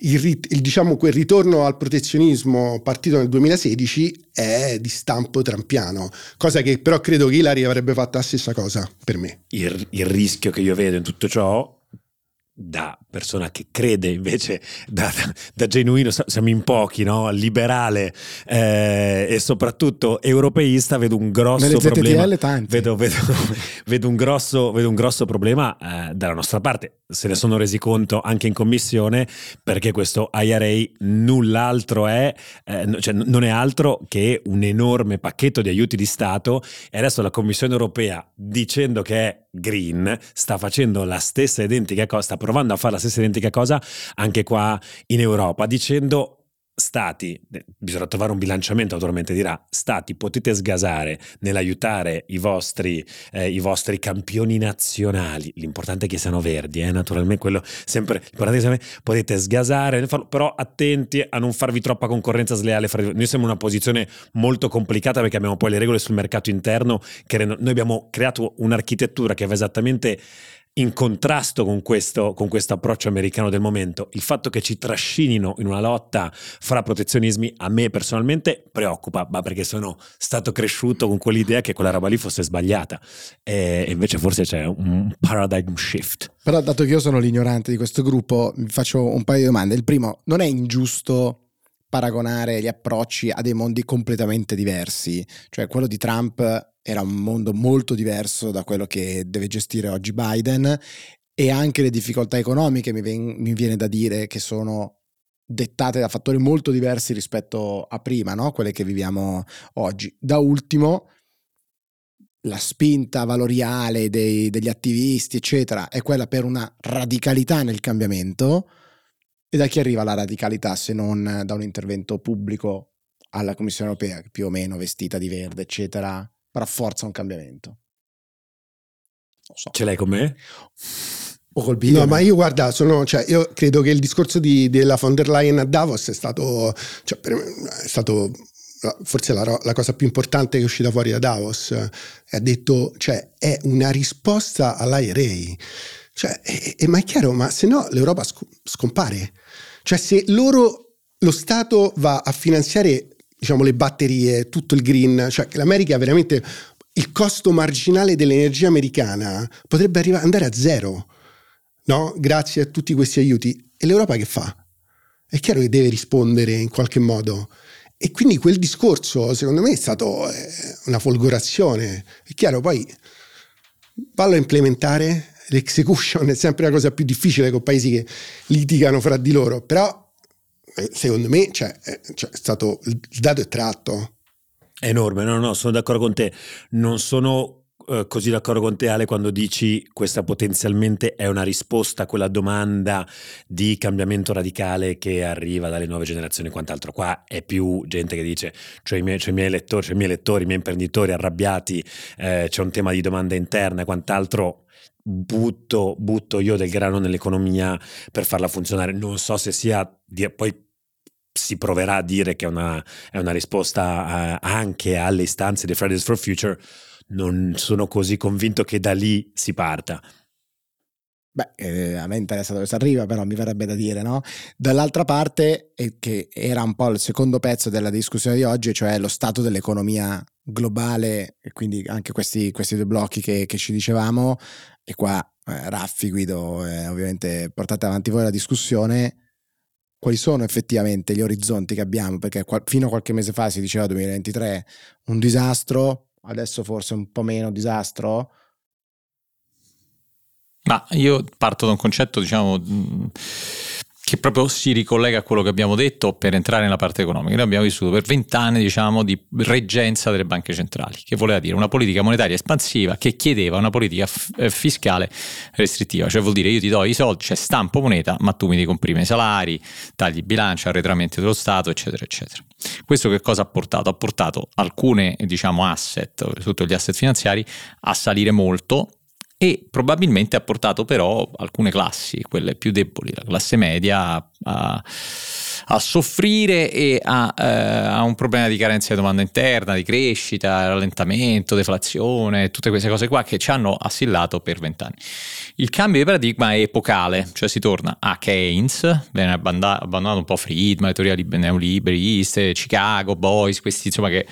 il, il, diciamo, quel ritorno al protezionismo partito nel 2016 è di stampo trampiano, cosa che però credo che Hillary avrebbe fatto la stessa cosa per me. Il, il rischio che io vedo in tutto ciò da persona che crede invece da, da, da genuino, siamo in pochi, no? liberale eh, e soprattutto europeista, vedo un grosso problema. Vedo, vedo, vedo, un grosso, vedo un grosso problema eh, dalla nostra parte. Se ne sono resi conto anche in commissione perché questo IRA null'altro è, eh, cioè non è altro che un enorme pacchetto di aiuti di Stato e adesso la Commissione europea dicendo che è green sta facendo la stessa identica cosa, sta provando a fare la stessa identica cosa anche qua in Europa, dicendo Stati, bisogna trovare un bilanciamento, naturalmente dirà, Stati potete sgasare nell'aiutare i vostri, eh, i vostri campioni nazionali, l'importante è che siano verdi, eh, naturalmente quello sempre, potete sgasare, però attenti a non farvi troppa concorrenza sleale. Noi siamo in una posizione molto complicata perché abbiamo poi le regole sul mercato interno, che noi abbiamo creato un'architettura che va esattamente in contrasto con questo, con questo approccio americano del momento, il fatto che ci trascinino in una lotta fra protezionismi a me personalmente preoccupa, ma perché sono stato cresciuto con quell'idea che quella roba lì fosse sbagliata e invece forse c'è un paradigm shift. Però dato che io sono l'ignorante di questo gruppo, vi faccio un paio di domande. Il primo, non è ingiusto paragonare gli approcci a dei mondi completamente diversi, cioè quello di Trump era un mondo molto diverso da quello che deve gestire oggi Biden e anche le difficoltà economiche mi, ven- mi viene da dire che sono dettate da fattori molto diversi rispetto a prima, no? quelle che viviamo oggi. Da ultimo, la spinta valoriale dei, degli attivisti, eccetera, è quella per una radicalità nel cambiamento. E da chi arriva la radicalità se non da un intervento pubblico alla Commissione europea, più o meno vestita di verde, eccetera, rafforza un cambiamento. So. Ce l'hai con me? O col No, ma io guarda, sono, cioè, io credo che il discorso di, della von der Leyen a Davos è stato, cioè, me, è stato forse la, la, cosa più importante che è uscita fuori da Davos. Ha detto, cioè, è una risposta all'IRA. Cioè, è, è, ma è chiaro, ma se no l'Europa scompare. Cioè, se loro, lo Stato va a finanziare diciamo, le batterie, tutto il green, cioè l'America veramente il costo marginale dell'energia americana potrebbe arrivare, andare a zero, no? Grazie a tutti questi aiuti. E l'Europa che fa? È chiaro che deve rispondere in qualche modo. E quindi quel discorso, secondo me, è stato eh, una folgorazione. È chiaro, poi vallo a implementare. L'execution è sempre la cosa più difficile con paesi che litigano fra di loro, però eh, secondo me cioè, cioè, è stato, il dato è tratto. Enorme, no, no, sono d'accordo con te. Non sono eh, così d'accordo con te Ale quando dici questa potenzialmente è una risposta a quella domanda di cambiamento radicale che arriva dalle nuove generazioni e quant'altro. Qua è più gente che dice, cioè i miei, cioè i miei lettori, cioè i miei lettori, i miei imprenditori arrabbiati, eh, c'è un tema di domanda interna e quant'altro butto, butto io del grano nell'economia per farla funzionare. Non so se sia poi si proverà a dire che è una, è una risposta uh, anche alle istanze di Fridays for Future, non sono così convinto che da lì si parta. Beh, eh, a me interessa dove si arriva, però mi verrebbe da dire, no? Dall'altra parte, eh, che era un po' il secondo pezzo della discussione di oggi, cioè lo stato dell'economia globale, e quindi anche questi, questi due blocchi che, che, ci dicevamo, e qua eh, Raffi, Guido, eh, ovviamente portate avanti voi la discussione, quali sono effettivamente gli orizzonti che abbiamo, perché qua, fino a qualche mese fa si diceva 2023 un disastro, adesso forse un po' meno disastro, ma io parto da un concetto, diciamo, che proprio si ricollega a quello che abbiamo detto per entrare nella parte economica. Noi abbiamo vissuto per vent'anni, diciamo, di reggenza delle banche centrali, che voleva dire una politica monetaria espansiva che chiedeva una politica f- eh, fiscale restrittiva, cioè vuol dire io ti do i soldi, cioè stampo moneta, ma tu mi devi comprime i salari, tagli bilancio, arretramenti dello Stato, eccetera, eccetera. Questo che cosa ha portato? Ha portato alcune, diciamo, asset, soprattutto gli asset finanziari, a salire molto e probabilmente ha portato però alcune classi, quelle più deboli, la classe media, a, a soffrire e a, eh, a, un problema di carenza di domanda interna, di crescita, rallentamento, deflazione, tutte queste cose qua che ci hanno assillato per vent'anni. Il cambio di paradigma è epocale, cioè si torna a Keynes, viene abbandonato un po' Friedman, le teorie neoliberiste, Chicago, Boys, questi insomma che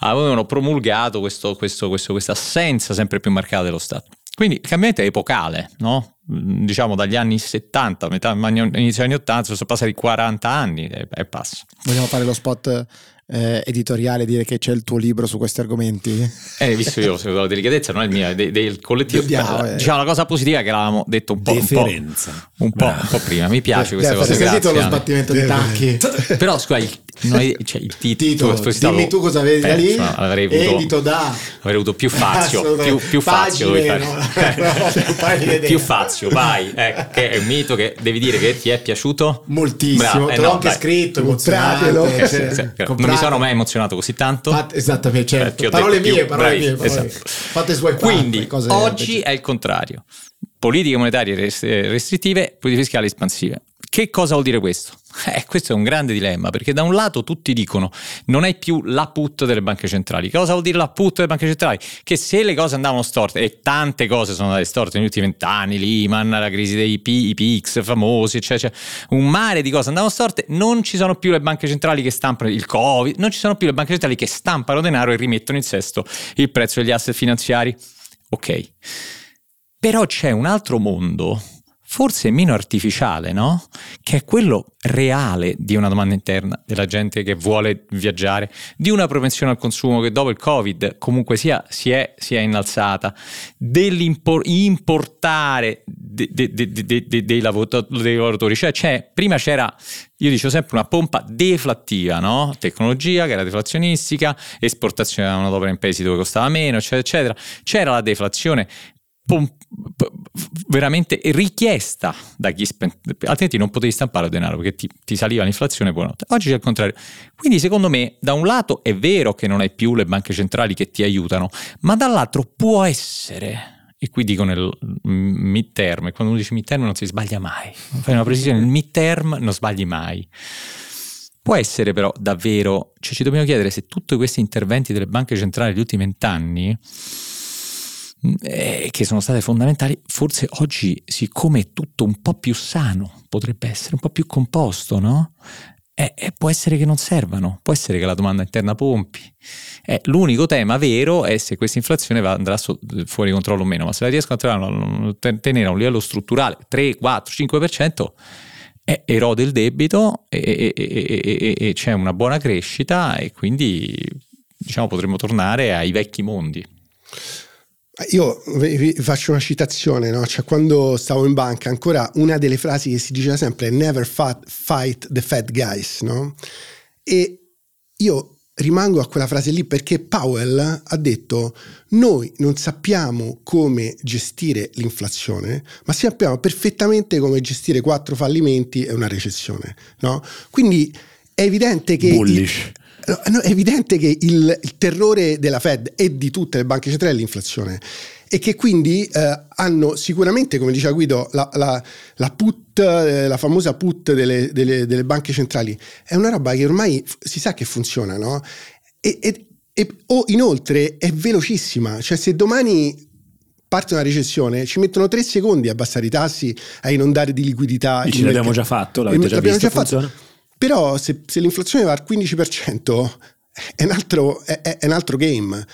avevano promulgato questo, questo, questo, questa assenza sempre più marcata dello Stato. Quindi il cambiamento è epocale, no? diciamo dagli anni 70, metà inizio anni 80, sono passati 40 anni e, e passa. Vogliamo fare lo spot eh, editoriale dire che c'è il tuo libro su questi argomenti? Eh, visto io la delicatezza non è il mio, è de, del collettivo. Dobbiamo, eh. Diciamo la cosa positiva che l'avevamo detto un po', un po', un po', un po prima. Mi piace questa cosa. Hai sentito lo sbattimento di tacchi? Però scusa, il, noi, cioè, il titolo, Tito, dimmi tu cosa vedi da lì. Avrei avuto, edito da avrei avuto più fazio, più, più fazio. Pagine, no? più fazio, vai. Eh, che è un mito che devi dire che ti è piaciuto moltissimo. Te l'ho no, anche dai. scritto, emozionatelo. Okay, sì, sì, mi sono mai emozionato così tanto. Fat, esattamente, certo. parole mie, parole mie. Parole. Esatto. Fate swipe Quindi oggi è il contrario. Politiche monetarie restrittive, politiche fiscali espansive. Che cosa vuol dire questo? Eh, questo è un grande dilemma perché da un lato tutti dicono non hai più la put delle banche centrali. Cosa vuol dire la put delle banche centrali? Che se le cose andavano storte, e tante cose sono andate storte negli ultimi vent'anni, Lehman, la crisi dei P, i PX famosi, eccetera, un mare di cose andavano storte, non ci sono più le banche centrali che stampano il Covid, non ci sono più le banche centrali che stampano denaro e rimettono in sesto il prezzo degli asset finanziari. Ok. Però c'è un altro mondo forse meno artificiale, no? Che è quello reale di una domanda interna, della gente che vuole viaggiare, di una propensione al consumo che dopo il Covid comunque sia si è, si è innalzata, dell'importare de, de, de, dei, lavoratori, cioè c'è, prima c'era io dicevo sempre una pompa deflattiva, no? Tecnologia che era deflazionistica, esportazione da manodopera in paesi dove costava meno, eccetera, eccetera. C'era la deflazione veramente richiesta da chi spende, altrimenti non potevi stampare denaro perché ti, ti saliva l'inflazione buonanotte. Oggi è il contrario. Quindi secondo me da un lato è vero che non hai più le banche centrali che ti aiutano, ma dall'altro può essere e qui dico nel midterm, e quando uno dice midterm non si sbaglia mai, fai una precisione, nel midterm non sbagli mai. Può essere però davvero, cioè ci dobbiamo chiedere se tutti questi interventi delle banche centrali degli ultimi vent'anni eh, che sono state fondamentali, forse oggi, siccome è tutto un po' più sano, potrebbe essere un po' più composto, no? Eh, eh, può essere che non servano, può essere che la domanda interna pompi. Eh, l'unico tema vero è se questa inflazione va, andrà so, fuori controllo o meno, ma se la riescono a tenere a un livello strutturale 3, 4, 5%, eh, erode il debito e, e, e, e c'è una buona crescita e quindi diciamo, potremmo tornare ai vecchi mondi. Io vi faccio una citazione, no? cioè, quando stavo in banca, ancora una delle frasi che si diceva sempre è never fight the fat guys, no? E io rimango a quella frase lì perché Powell ha detto noi non sappiamo come gestire l'inflazione, ma sappiamo perfettamente come gestire quattro fallimenti e una recessione, no? Quindi è evidente che... Bullish no, è evidente che il, il, terrore della Fed e di tutte le banche centrali è l'inflazione e che quindi eh, hanno sicuramente, come diceva Guido, la, la, la put, eh, la famosa put delle, delle, delle, banche centrali, è una roba che ormai si sa che funziona, no? E, e, e o inoltre è velocissima, cioè se domani parte una recessione, ci mettono tre secondi a abbassare i tassi, a inondare di liquidità. Ce l'abbiamo già fatto, l'avete già visto, già funziona? Fatto. Però se, se, l'inflazione va al 15% è un altro, è, è un altro game.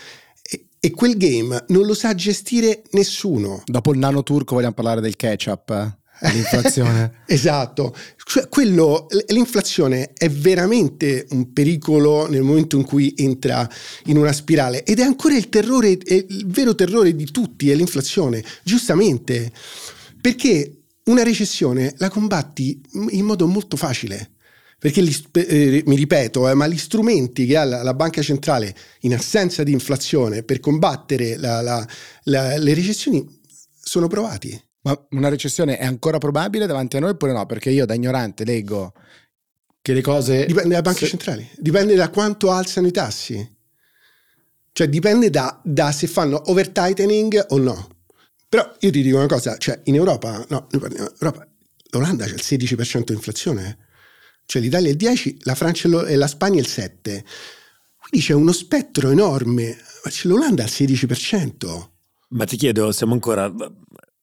E, quel game non lo sa gestire nessuno. Dopo il nano turco vogliamo parlare del ketchup. Eh? L'inflazione. esatto, cioè, quello, l'inflazione è veramente un pericolo nel momento in cui entra in una spirale ed è ancora il terrore, il vero terrore di tutti, è l'inflazione, giustamente, perché una recessione la combatti in modo molto facile. Perché gli, eh, mi ripeto, eh, ma gli strumenti che ha la, la, banca centrale in assenza di inflazione per combattere la, la, le recessioni sono provati. Ma una recessione è ancora probabile davanti a noi oppure no? Perché io da ignorante leggo che le cose... Dipende dalle banche se... centrali, dipende da quanto alzano i tassi. Cioè dipende da, da se fanno over tightening o no. Però io ti dico una cosa, cioè in Europa, no, Europa, l'Olanda c'è il 16% di inflazione, cioè l'Italia il 10%, la Francia e la Spagna il 7%. Quindi c'è uno spettro enorme, c'è l'Olanda al 16%. Ma ti chiedo, siamo ancora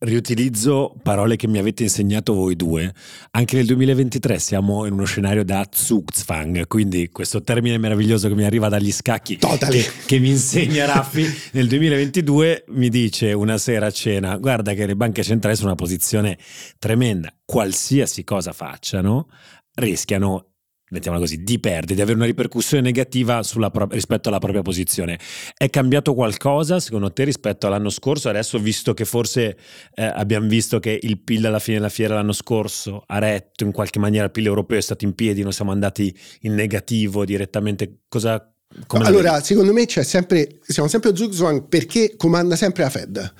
riutilizzo parole che mi avete insegnato voi due. Anche nel 2023 siamo in uno scenario da Zugzwang, quindi questo termine meraviglioso che mi arriva dagli scacchi totally. che, che, mi insegna Raffi. nel 2022 mi dice una sera a cena, guarda che le banche centrali sono in una posizione tremenda, qualsiasi cosa facciano rischiano mettiamola così, di perdere, di avere una ripercussione negativa pro- rispetto alla propria posizione. È cambiato qualcosa secondo te rispetto all'anno scorso? Adesso, visto che forse eh, abbiamo visto che il PIL alla fine della fiera l'anno scorso ha retto in qualche maniera, il PIL europeo è stato in piedi, non siamo andati in negativo direttamente, cosa... allora, secondo me c'è sempre, siamo sempre a Zugzwang perché comanda sempre la Fed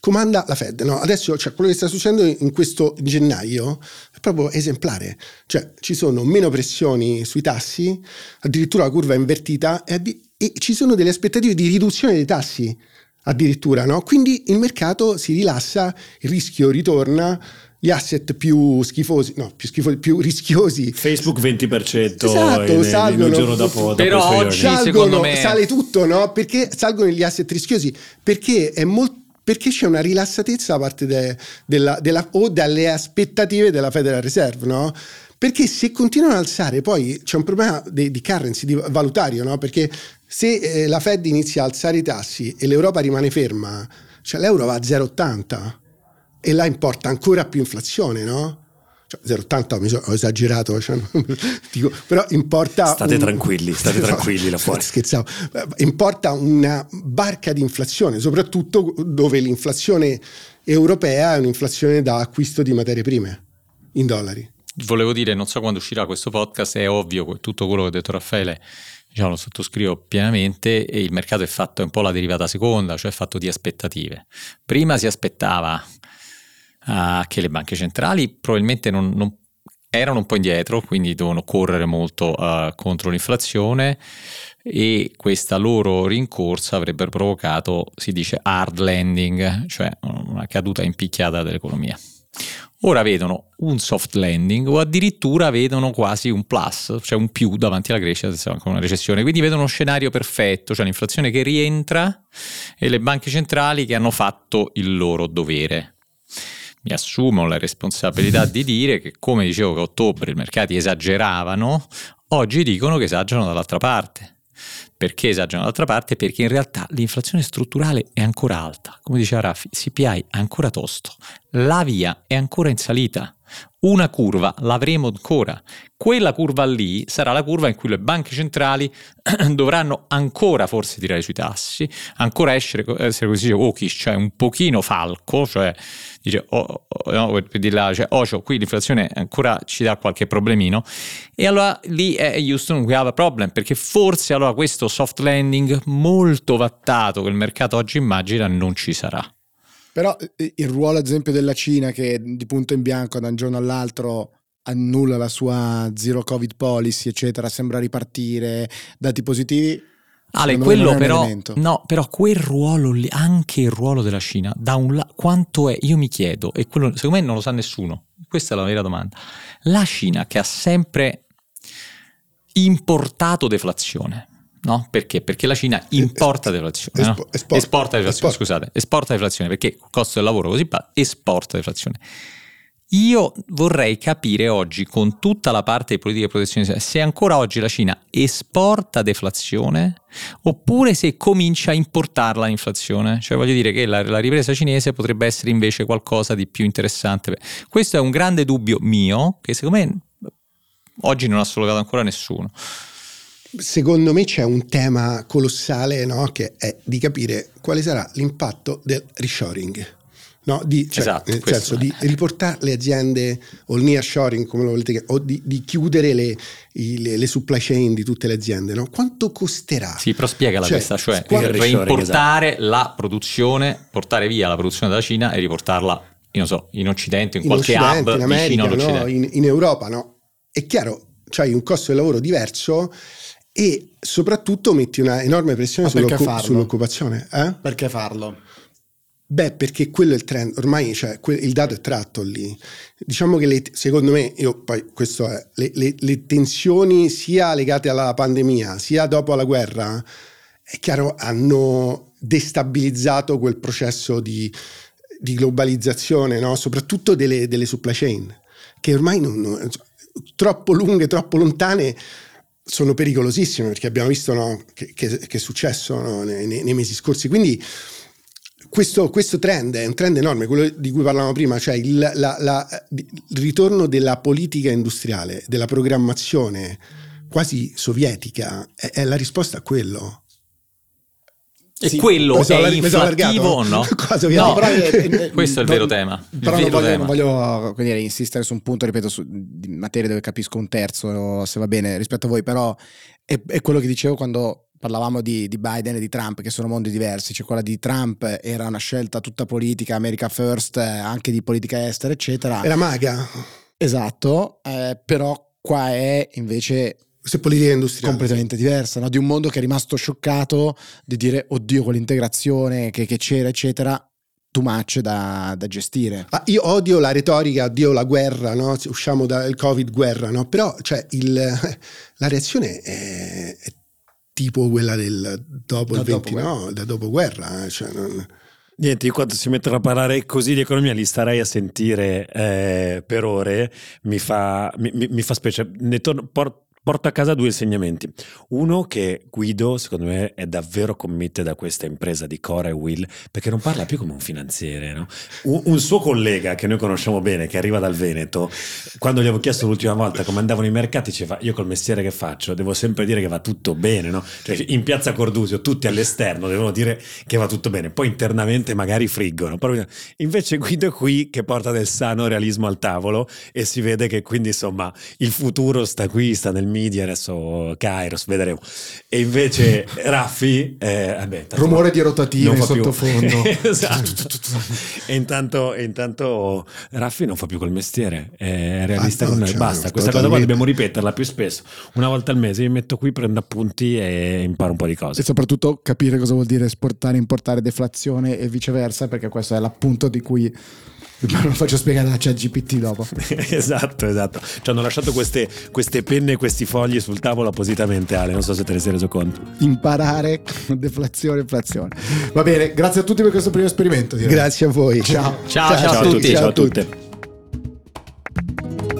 comanda la Fed. No? Adesso cioè, quello che sta succedendo in questo gennaio è proprio esemplare. Cioè, ci sono meno pressioni sui tassi, addirittura la curva è invertita e, addi- e ci sono delle aspettative di riduzione dei tassi addirittura. No? Quindi il mercato si rilassa, il rischio ritorna gli asset più schifosi, no, più schifosi, più rischiosi. Facebook 20%, esatto, in, salgono, in un giorno dopo. Però dopo oggi salgono, me... sale tutto, no? Perché salgono gli asset rischiosi? Perché è molto perché c'è una rilassatezza da parte de, della, della, o dalle aspettative della Federal Reserve, no? Perché se continuano ad alzare, poi c'è un problema di, di currency, di valutario, no? Perché se eh, la Fed inizia a alzare i tassi e l'Europa rimane ferma, cioè l'euro va a 0,80 e là importa ancora più inflazione, no? Cioè, 0,80 mi so, ho esagerato, cioè, dico, però importa... State un, tranquilli, state no, tranquilli là fuori. Scherzavo, importa una barca di inflazione, soprattutto dove l'inflazione europea è un'inflazione da acquisto di materie prime in dollari. Volevo dire, non so quando uscirà questo podcast, è ovvio tutto quello che ha detto Raffaele, diciamo, lo sottoscrivo pienamente e il mercato è fatto è un po' la derivata seconda, cioè è fatto di aspettative. Prima si aspettava uh, che le banche centrali probabilmente non, non, erano un po' indietro, quindi devono correre molto uh, contro l'inflazione e questa loro rincorsa avrebbe provocato, si dice, hard landing, cioè una caduta impicchiata dell'economia. Ora vedono un soft landing o addirittura vedono quasi un plus, cioè un più davanti alla crescita, con una recessione. Quindi vedono uno scenario perfetto, cioè l'inflazione che rientra e le banche centrali che hanno fatto il loro dovere mi assumo la responsabilità di dire che, come dicevo che a ottobre i mercati esageravano, oggi dicono che esagerano dall'altra parte. Perché esagerano dall'altra parte? Perché in realtà l'inflazione strutturale è ancora alta. Come diceva Raffi, CPI è ancora tosto, la via è ancora in salita. Una curva l'avremo ancora. Quella curva lì sarà la curva in cui le banche centrali dovranno ancora forse tirare sui tassi, ancora essere, essere così hawkish, cioè un pochino falco, cioè dice oh, oh, no, per dirla, cioè, oh, cioè, qui l'inflazione ancora ci dà qualche problemino e allora lì è Houston we have a problem perché forse allora questo soft landing molto vattato che il mercato oggi immagina non ci sarà. Però eh, il ruolo, ad esempio, della Cina che di punto in bianco da un giorno all'altro annulla la sua zero covid policy, eccetera, sembra ripartire, dati positivi. Ale, quello però, no, però quel ruolo lì, anche il ruolo della Cina, da un lato, quanto è, io mi chiedo, e quello secondo me non lo sa nessuno, questa è la vera domanda, la Cina che ha sempre importato deflazione, No? Perché? Perché la Cina importa deflazione, no? esporta, esporta deflazione, scusate, esporta deflazione perché il costo del lavoro così basso, esporta deflazione. Io vorrei capire oggi, con tutta la parte di politica di protezione, se ancora oggi la Cina esporta deflazione oppure se comincia a importarla l'inflazione. Cioè voglio dire che la, la ripresa cinese potrebbe essere invece qualcosa di più interessante. Questo è un grande dubbio mio che secondo me oggi non ha sollevato ancora nessuno. Secondo me c'è un tema colossale no? che è di capire quale sarà l'impatto del reshoring. No, di, cioè, esatto, nel senso è. di riportare le aziende o il nearshoring come lo volete chiamare o di, di chiudere le, le, le, supply chain di tutte le aziende no? quanto costerà? Sì però spiegala cioè, questa cioè reimportare esatto. la produzione portare via la produzione dalla Cina e riportarla in, so, in Occidente in, in qualche Occidente, hub in America, no? in, in Europa no? è chiaro c'hai un costo del lavoro diverso e soprattutto metti una enorme pressione sull'occu- sull'occupazione. Eh? Perché farlo? Beh, perché quello è il trend, ormai cioè, il dato è tratto lì. Diciamo che le, secondo me, io poi questo è, le, le, le, tensioni sia legate alla pandemia, sia dopo la guerra, è chiaro, hanno destabilizzato quel processo di, di globalizzazione, no? soprattutto delle, delle, supply chain, che ormai non, non, troppo lunghe, troppo lontane sono pericolosissime perché abbiamo visto no, che, che, che, è successo no, nei, nei, mesi scorsi. Quindi questo, questo, trend è un trend enorme, quello di cui parlavamo prima, cioè il, la, la, il ritorno della politica industriale, della programmazione quasi sovietica, è, è la risposta a quello. E sì, quello è inflattivo o no? no è, questo è il vero tema. Il però vero non voglio, tema. Non voglio dire, insistere su un punto, ripeto, su di materie dove capisco un terzo, se va bene, rispetto a voi, però è, è quello che dicevo quando parlavamo di, di, Biden e di Trump, che sono mondi diversi. Cioè, quella di Trump era una scelta tutta politica, America First, anche di politica estera, eccetera. Era maga. Esatto, eh, però qua è invece politica industriale completamente diversa, no? di un mondo che è rimasto scioccato di dire oddio quell'integrazione che, che c'era eccetera too much da, da gestire. Ah, io odio la retorica, odio la guerra, no? usciamo dal covid guerra, no? però cioè, il, la reazione è, è, tipo quella del dopo da il 20, dopo no, da dopoguerra. Eh? Cioè, non... Niente, io quando si mettono a parlare così di economia li starei a sentire eh, per ore, mi fa, mi, mi fa specie. Ne torno, por- porto a casa due insegnamenti. Uno che Guido, secondo me, è davvero committed da questa impresa di Cora e Will, perché non parla più come un finanziere. No? Un, un, suo collega che noi conosciamo bene, che arriva dal Veneto, quando gli avevo chiesto l'ultima volta come andavano i mercati, diceva: Io col mestiere che faccio devo sempre dire che va tutto bene. No? Cioè, in piazza Cordusio, tutti all'esterno devono dire che va tutto bene, poi internamente magari friggono. Invece Guido è qui che porta del sano realismo al tavolo e si vede che quindi insomma il futuro sta qui, sta nel media, adesso Kairos, vedremo. E invece Raffi, eh, vabbè, rumore di rotative in sottofondo. esatto. e, intanto, e intanto Raffi non fa più quel mestiere, è realista ah, no, con noi, basta. Questa cosa qua dobbiamo ripeterla più spesso. Una volta al mese mi metto qui, prendo appunti e imparo un po' di cose. E soprattutto capire cosa vuol dire esportare, importare deflazione e viceversa, perché questo è l'appunto di cui ma lo faccio spiegare a ChatGPT dopo. esatto, esatto. Ci hanno lasciato queste, queste penne e questi fogli sul tavolo appositamente, Ale. Non so se te ne sei reso conto. Imparare deflazione, inflazione. Va bene, grazie a tutti per questo primo esperimento. Direi. Grazie a voi. Ciao. Ciao, ciao, ciao a tutti. Ciao a tutti. Ciao a tutti.